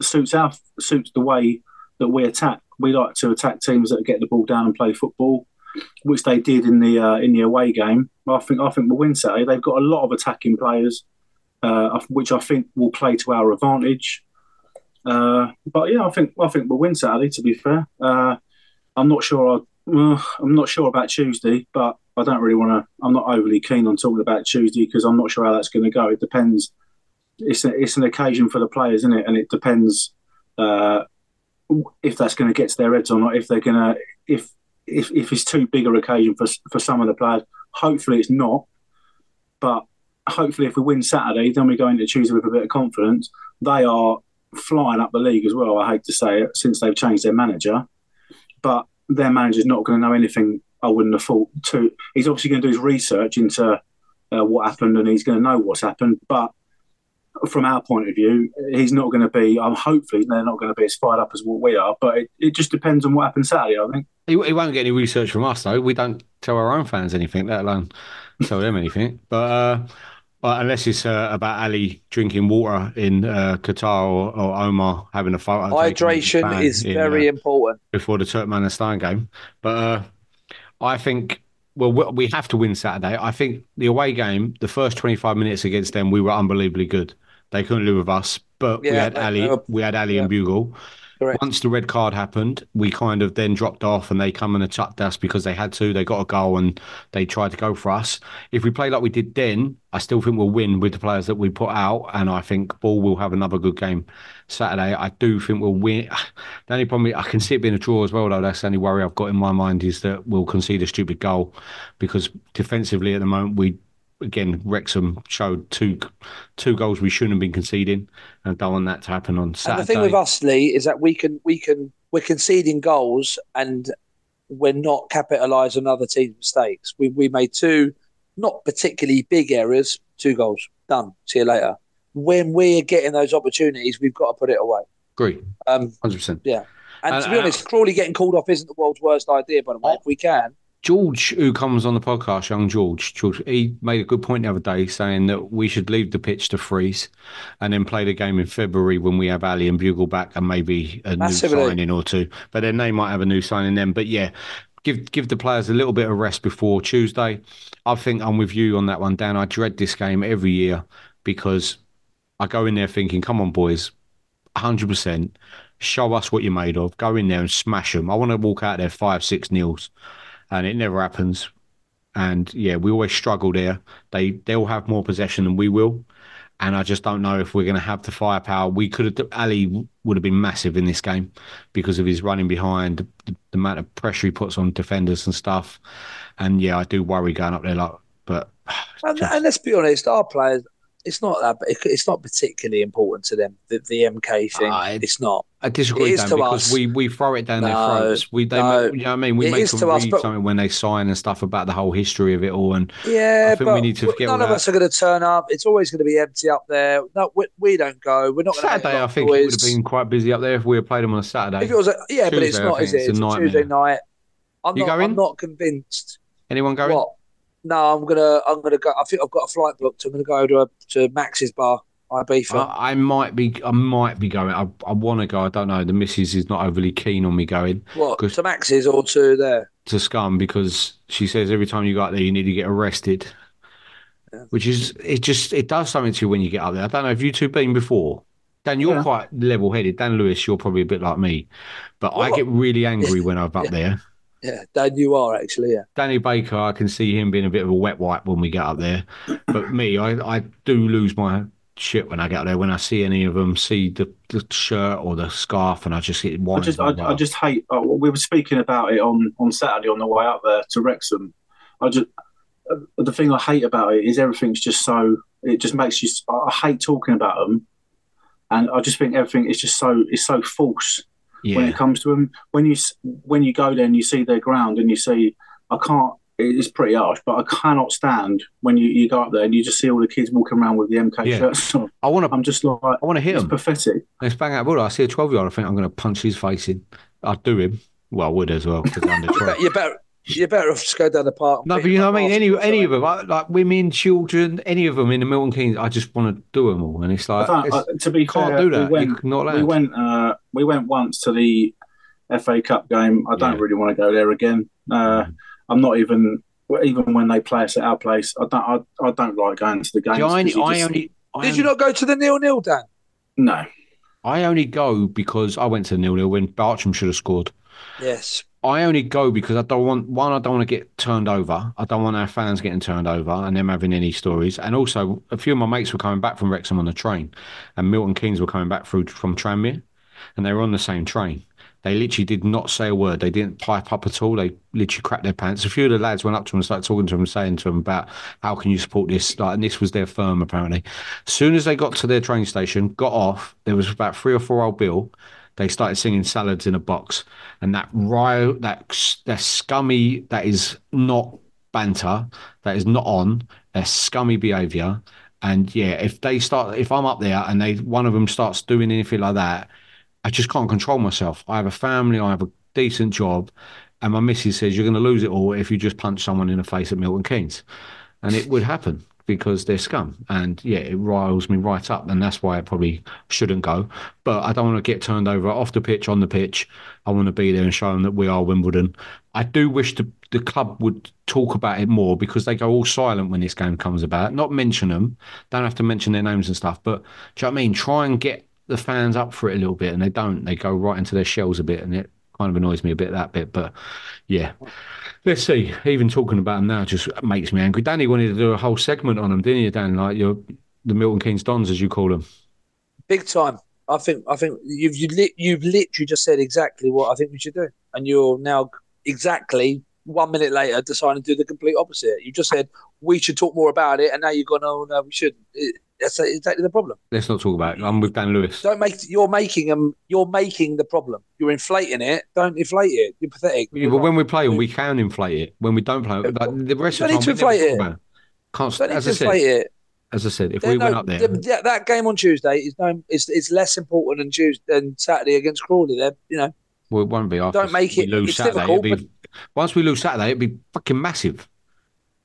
suits our suits the way that we attack. We like to attack teams that get the ball down and play football, which they did in the uh, in the away game. I think I think we'll win Saturday. They've got a lot of attacking players uh, which I think will play to our advantage. Uh, but yeah, I think I think we'll win Saturday. To be fair, uh, I'm not sure. I, uh, I'm not sure about Tuesday, but I don't really want to. I'm not overly keen on talking about Tuesday because I'm not sure how that's going to go. It depends. It's a, it's an occasion for the players, isn't it? And it depends uh, if that's going to get to their heads or not. If they're going to if if if it's too big an occasion for for some of the players. Hopefully, it's not. But hopefully, if we win Saturday, then we go into Tuesday with a bit of confidence. They are flying up the league as well. I hate to say it, since they've changed their manager, but their manager's not going to know anything. I wouldn't have thought. To he's obviously going to do his research into uh, what happened, and he's going to know what's happened. But from our point of view, he's not going to be. I'm um, hopefully they're not going to be as fired up as what we are. But it, it just depends on what happens Saturday. I think he, he won't get any research from us though. We don't tell our own fans anything, let alone tell them anything. But uh, well, unless it's uh, about Ali drinking water in uh, Qatar or, or, Omar having a photo. Hydration is in, very uh, important before the Turkmenistan game. But uh, I think, well, we have to win Saturday. I think the away game, the first 25 minutes against them, we were unbelievably good. They couldn't live with us, but yeah, we had Ali, we had Ali yeah. and Bugiel. Correct. Once the red card happened, we kind of then dropped off and they come and attacked us because they had to. They got a goal and they tried to go for us. If we play like we did then, I still think we'll win with the players that we put out. And I think Ball will have another good game Saturday. I do think we'll win. (sighs) The only problem, I can see it being a draw as well, though. That's the only worry I've got in my mind is that we'll concede a stupid goal because defensively at the moment, we again, Wrexham showed two two goals we shouldn't have been conceding, and don't want that to happen on Saturday. And the thing with us, Lee, is that we can we can we're conceding goals and we're not capitalising on other teams' mistakes. We we made two not particularly big errors, two goals done. See you later. When we're getting those opportunities, we've got to put it away. Agree. Um, hundred percent. Yeah. And, to be honest, Crawley getting called off isn't the world's worst idea. By the way, if we can, George, who comes on the podcast, young George, George, he made a good point the other day saying that we should leave the pitch to freeze and then play the game in February when we have Ali and Bugiel back and maybe a Massively. new signing or two. But then they might have a new signing then. But yeah, give give the players a little bit of rest before Tuesday. I think I'm with you on that one, Dan. I dread this game every year because I go in there thinking, come on, boys, 100%. Show us what you're made of. Go in there and smash them. I want to walk out there five, six nils and it never happens. And yeah, we always struggle there. They they'll have more possession than we will, and I just don't know if we're going to have the firepower. We could have Ali would have been massive in this game because of his running behind, the, the amount of pressure he puts on defenders and stuff. And yeah, I do worry going up there. Like, but (sighs) and, just... and let's be honest, our players it's not that. It's not particularly important to them. The, the MK thing. Uh, it's not. I disagree, Dan, because us. we, we throw it down no, their throats. We they no, make, you know what I mean. We make them read us, but, something when they sign and stuff about the whole history of it all. And yeah, I think we need to forget. None of that. us are going to turn up. It's always going to be empty up there. No, we, we don't go. We're not. Saturday, I think it would have been quite busy up there if we had played them on a Saturday. If it was, a, yeah, Tuesday, but it's not. Is it? It's, it's a Tuesday night. I'm you not, going? I'm not convinced. Anyone going? What? No, I'm gonna. I'm gonna go. I think I've got a flight booked. I'm gonna go to a, to Max's bar. Ibiza. I, I might be. I might be going. I, I want to go. I don't know. The missus is not overly keen on me going. What to Max's or to there? To Scum because she says every time you go out there, you need to get arrested. Yeah. Which is it. Just it does something to you when you get up there. I don't know. Have you two been before? Dan, you're yeah. quite level-headed. Dan Lewis, you're probably a bit like me, but I get really angry (laughs) when I'm up yeah. there. Yeah, Dan, you are actually. Yeah, Danny Baker, I can see him being a bit of a wet wipe when we get up there. But me, I, I do lose my shit when I get up there. When I see any of them, see the, the shirt or the scarf, and I just get one. I just, I, I, just hate. Uh, we were speaking about it on on Saturday on the way up there to Wrexham. I just uh, the thing I hate about it is everything's just so. It just makes you. I hate talking about them, and I just think everything is just so. It's so false yeah. when it comes to them. When you when you go there and you see their ground and you see, I can't. It's pretty harsh, but I cannot stand when you, you go up there and you just see all the kids walking around with the MK yeah. shirts on. I want to. I'm just like I want to hit it's him. Pathetic. Let's bang out. Well, I see a twelve year old. I think I'm going to punch his face in. I'd do him. Well, I would as well because I'm the (laughs) You better you're better off just go down the park. No, but you know what I mean. Any any of them, like, like, women, children, any of them in the Milton Keynes, I just want to do them all, and it's like it's, uh, to be can't fair, do that. We went, not we went, uh, we went once to the FA Cup game. I don't yeah. really want to go there again. Uh, mm. I'm not even even when they play us at our place. I don't. I, I don't like going to the games. I, I just, only, I did you not go to the nil nil, Dan? No. I only go because I went to the nil nil when Bartram should have scored. Yes. I only go because I don't want one. I don't want to get turned over. I don't want our fans getting turned over and them having any stories. And also, a few of my mates were coming back from Wrexham on the train, and Milton Keynes were coming back through from Tranmere, and they were on the same train. They literally did not say a word. They didn't pipe up at all. They literally cracked their pants. A few of the lads went up to them and started talking to them, saying to them about how can you support this? Like, and this was their firm apparently. As soon as they got to their train station, got off, there was about three or four old Bill they started singing salads in a box and that rio that that scummy that is not banter that is not on their scummy behavior. And yeah if they start if i'm up there and they one of them starts doing anything like that i just can't control myself. I have a family i have a decent job and my missus says you're going to lose it all if you just punch someone in the face at milton keynes. And it would happen because they're scum. And yeah, it riles me right up. And that's why I probably shouldn't go. But I don't want to get turned over off the pitch, on the pitch. I want to be there and show them that we are Wimbledon. I do wish the, the club would talk about it more because they go all silent when this game comes about. Not mention them, don't have to mention their names and stuff. But do you know what I mean? Try and get the fans up for it a little bit. And they don't. They go right into their shells a bit. And it kind of annoys me a bit, that bit. But yeah. Let's see. Even talking about them now just makes me angry. Danny wanted to do a whole segment on them, didn't you, Dan? Like your the Milton Keynes Dons, as you call them. Big time. I think. I think you've you li- you've literally just said exactly what I think we should do, and you're now exactly one minute later deciding to do the complete opposite. You just said we should talk more about it, and now you've gone, oh no, we shouldn't. It, that's exactly the problem. Let's not talk about it. I'm with Dan Lewis. Don't make you're making them. You're making the problem. You're inflating it. Don't inflate it. You're pathetic. Yeah, but when we play we can inflate it. When we don't play, like the rest of the time, to inflate it. Can't. Don't as need I to said, inflate it. As I said, if There- we no, went up there, the- that game on Tuesday is no, it's, it's less important than Tuesday than Saturday against Crawley. There, you know, well, it won't be. After Don't make it- lose it's Saturday. difficult, once we lose Saturday, it'd be fucking massive.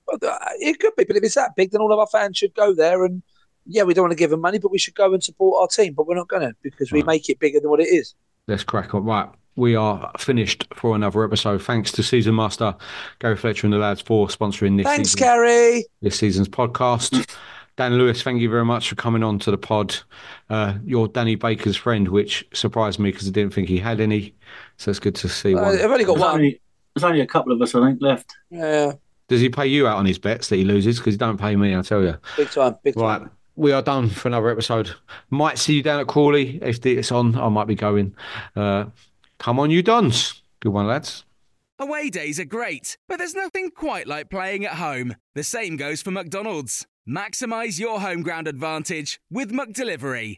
But, uh, it could be. But if it's that big, then all of our fans should go there. And yeah, we don't want to give them money, but we should go and support our team. But we're not going to because we make it bigger than what it is. Let's crack on. Right. We are finished for another episode. Thanks to Season Master Gary Fletcher and the lads for sponsoring this Thanks, season, Gary. this season's podcast. Dan Lewis, thank you very much for coming on to the pod. Uh, you're Danny Baker's friend, which surprised me because I didn't think he had any. So it's good to see Uh, one. I've only got one. only, there's only a couple of us, I think, left. Yeah, Does he pay you out on his bets that he loses? Because he don't pay me, I tell you. big time, big time. Right. We are done for another episode. Might see you down at Crawley. If it's on, I might be going. Uh, come on, you dons. Good one, lads. Away days are great, but there's nothing quite like playing at home. The same goes for McDonald's. Maximize your home ground advantage with McDelivery.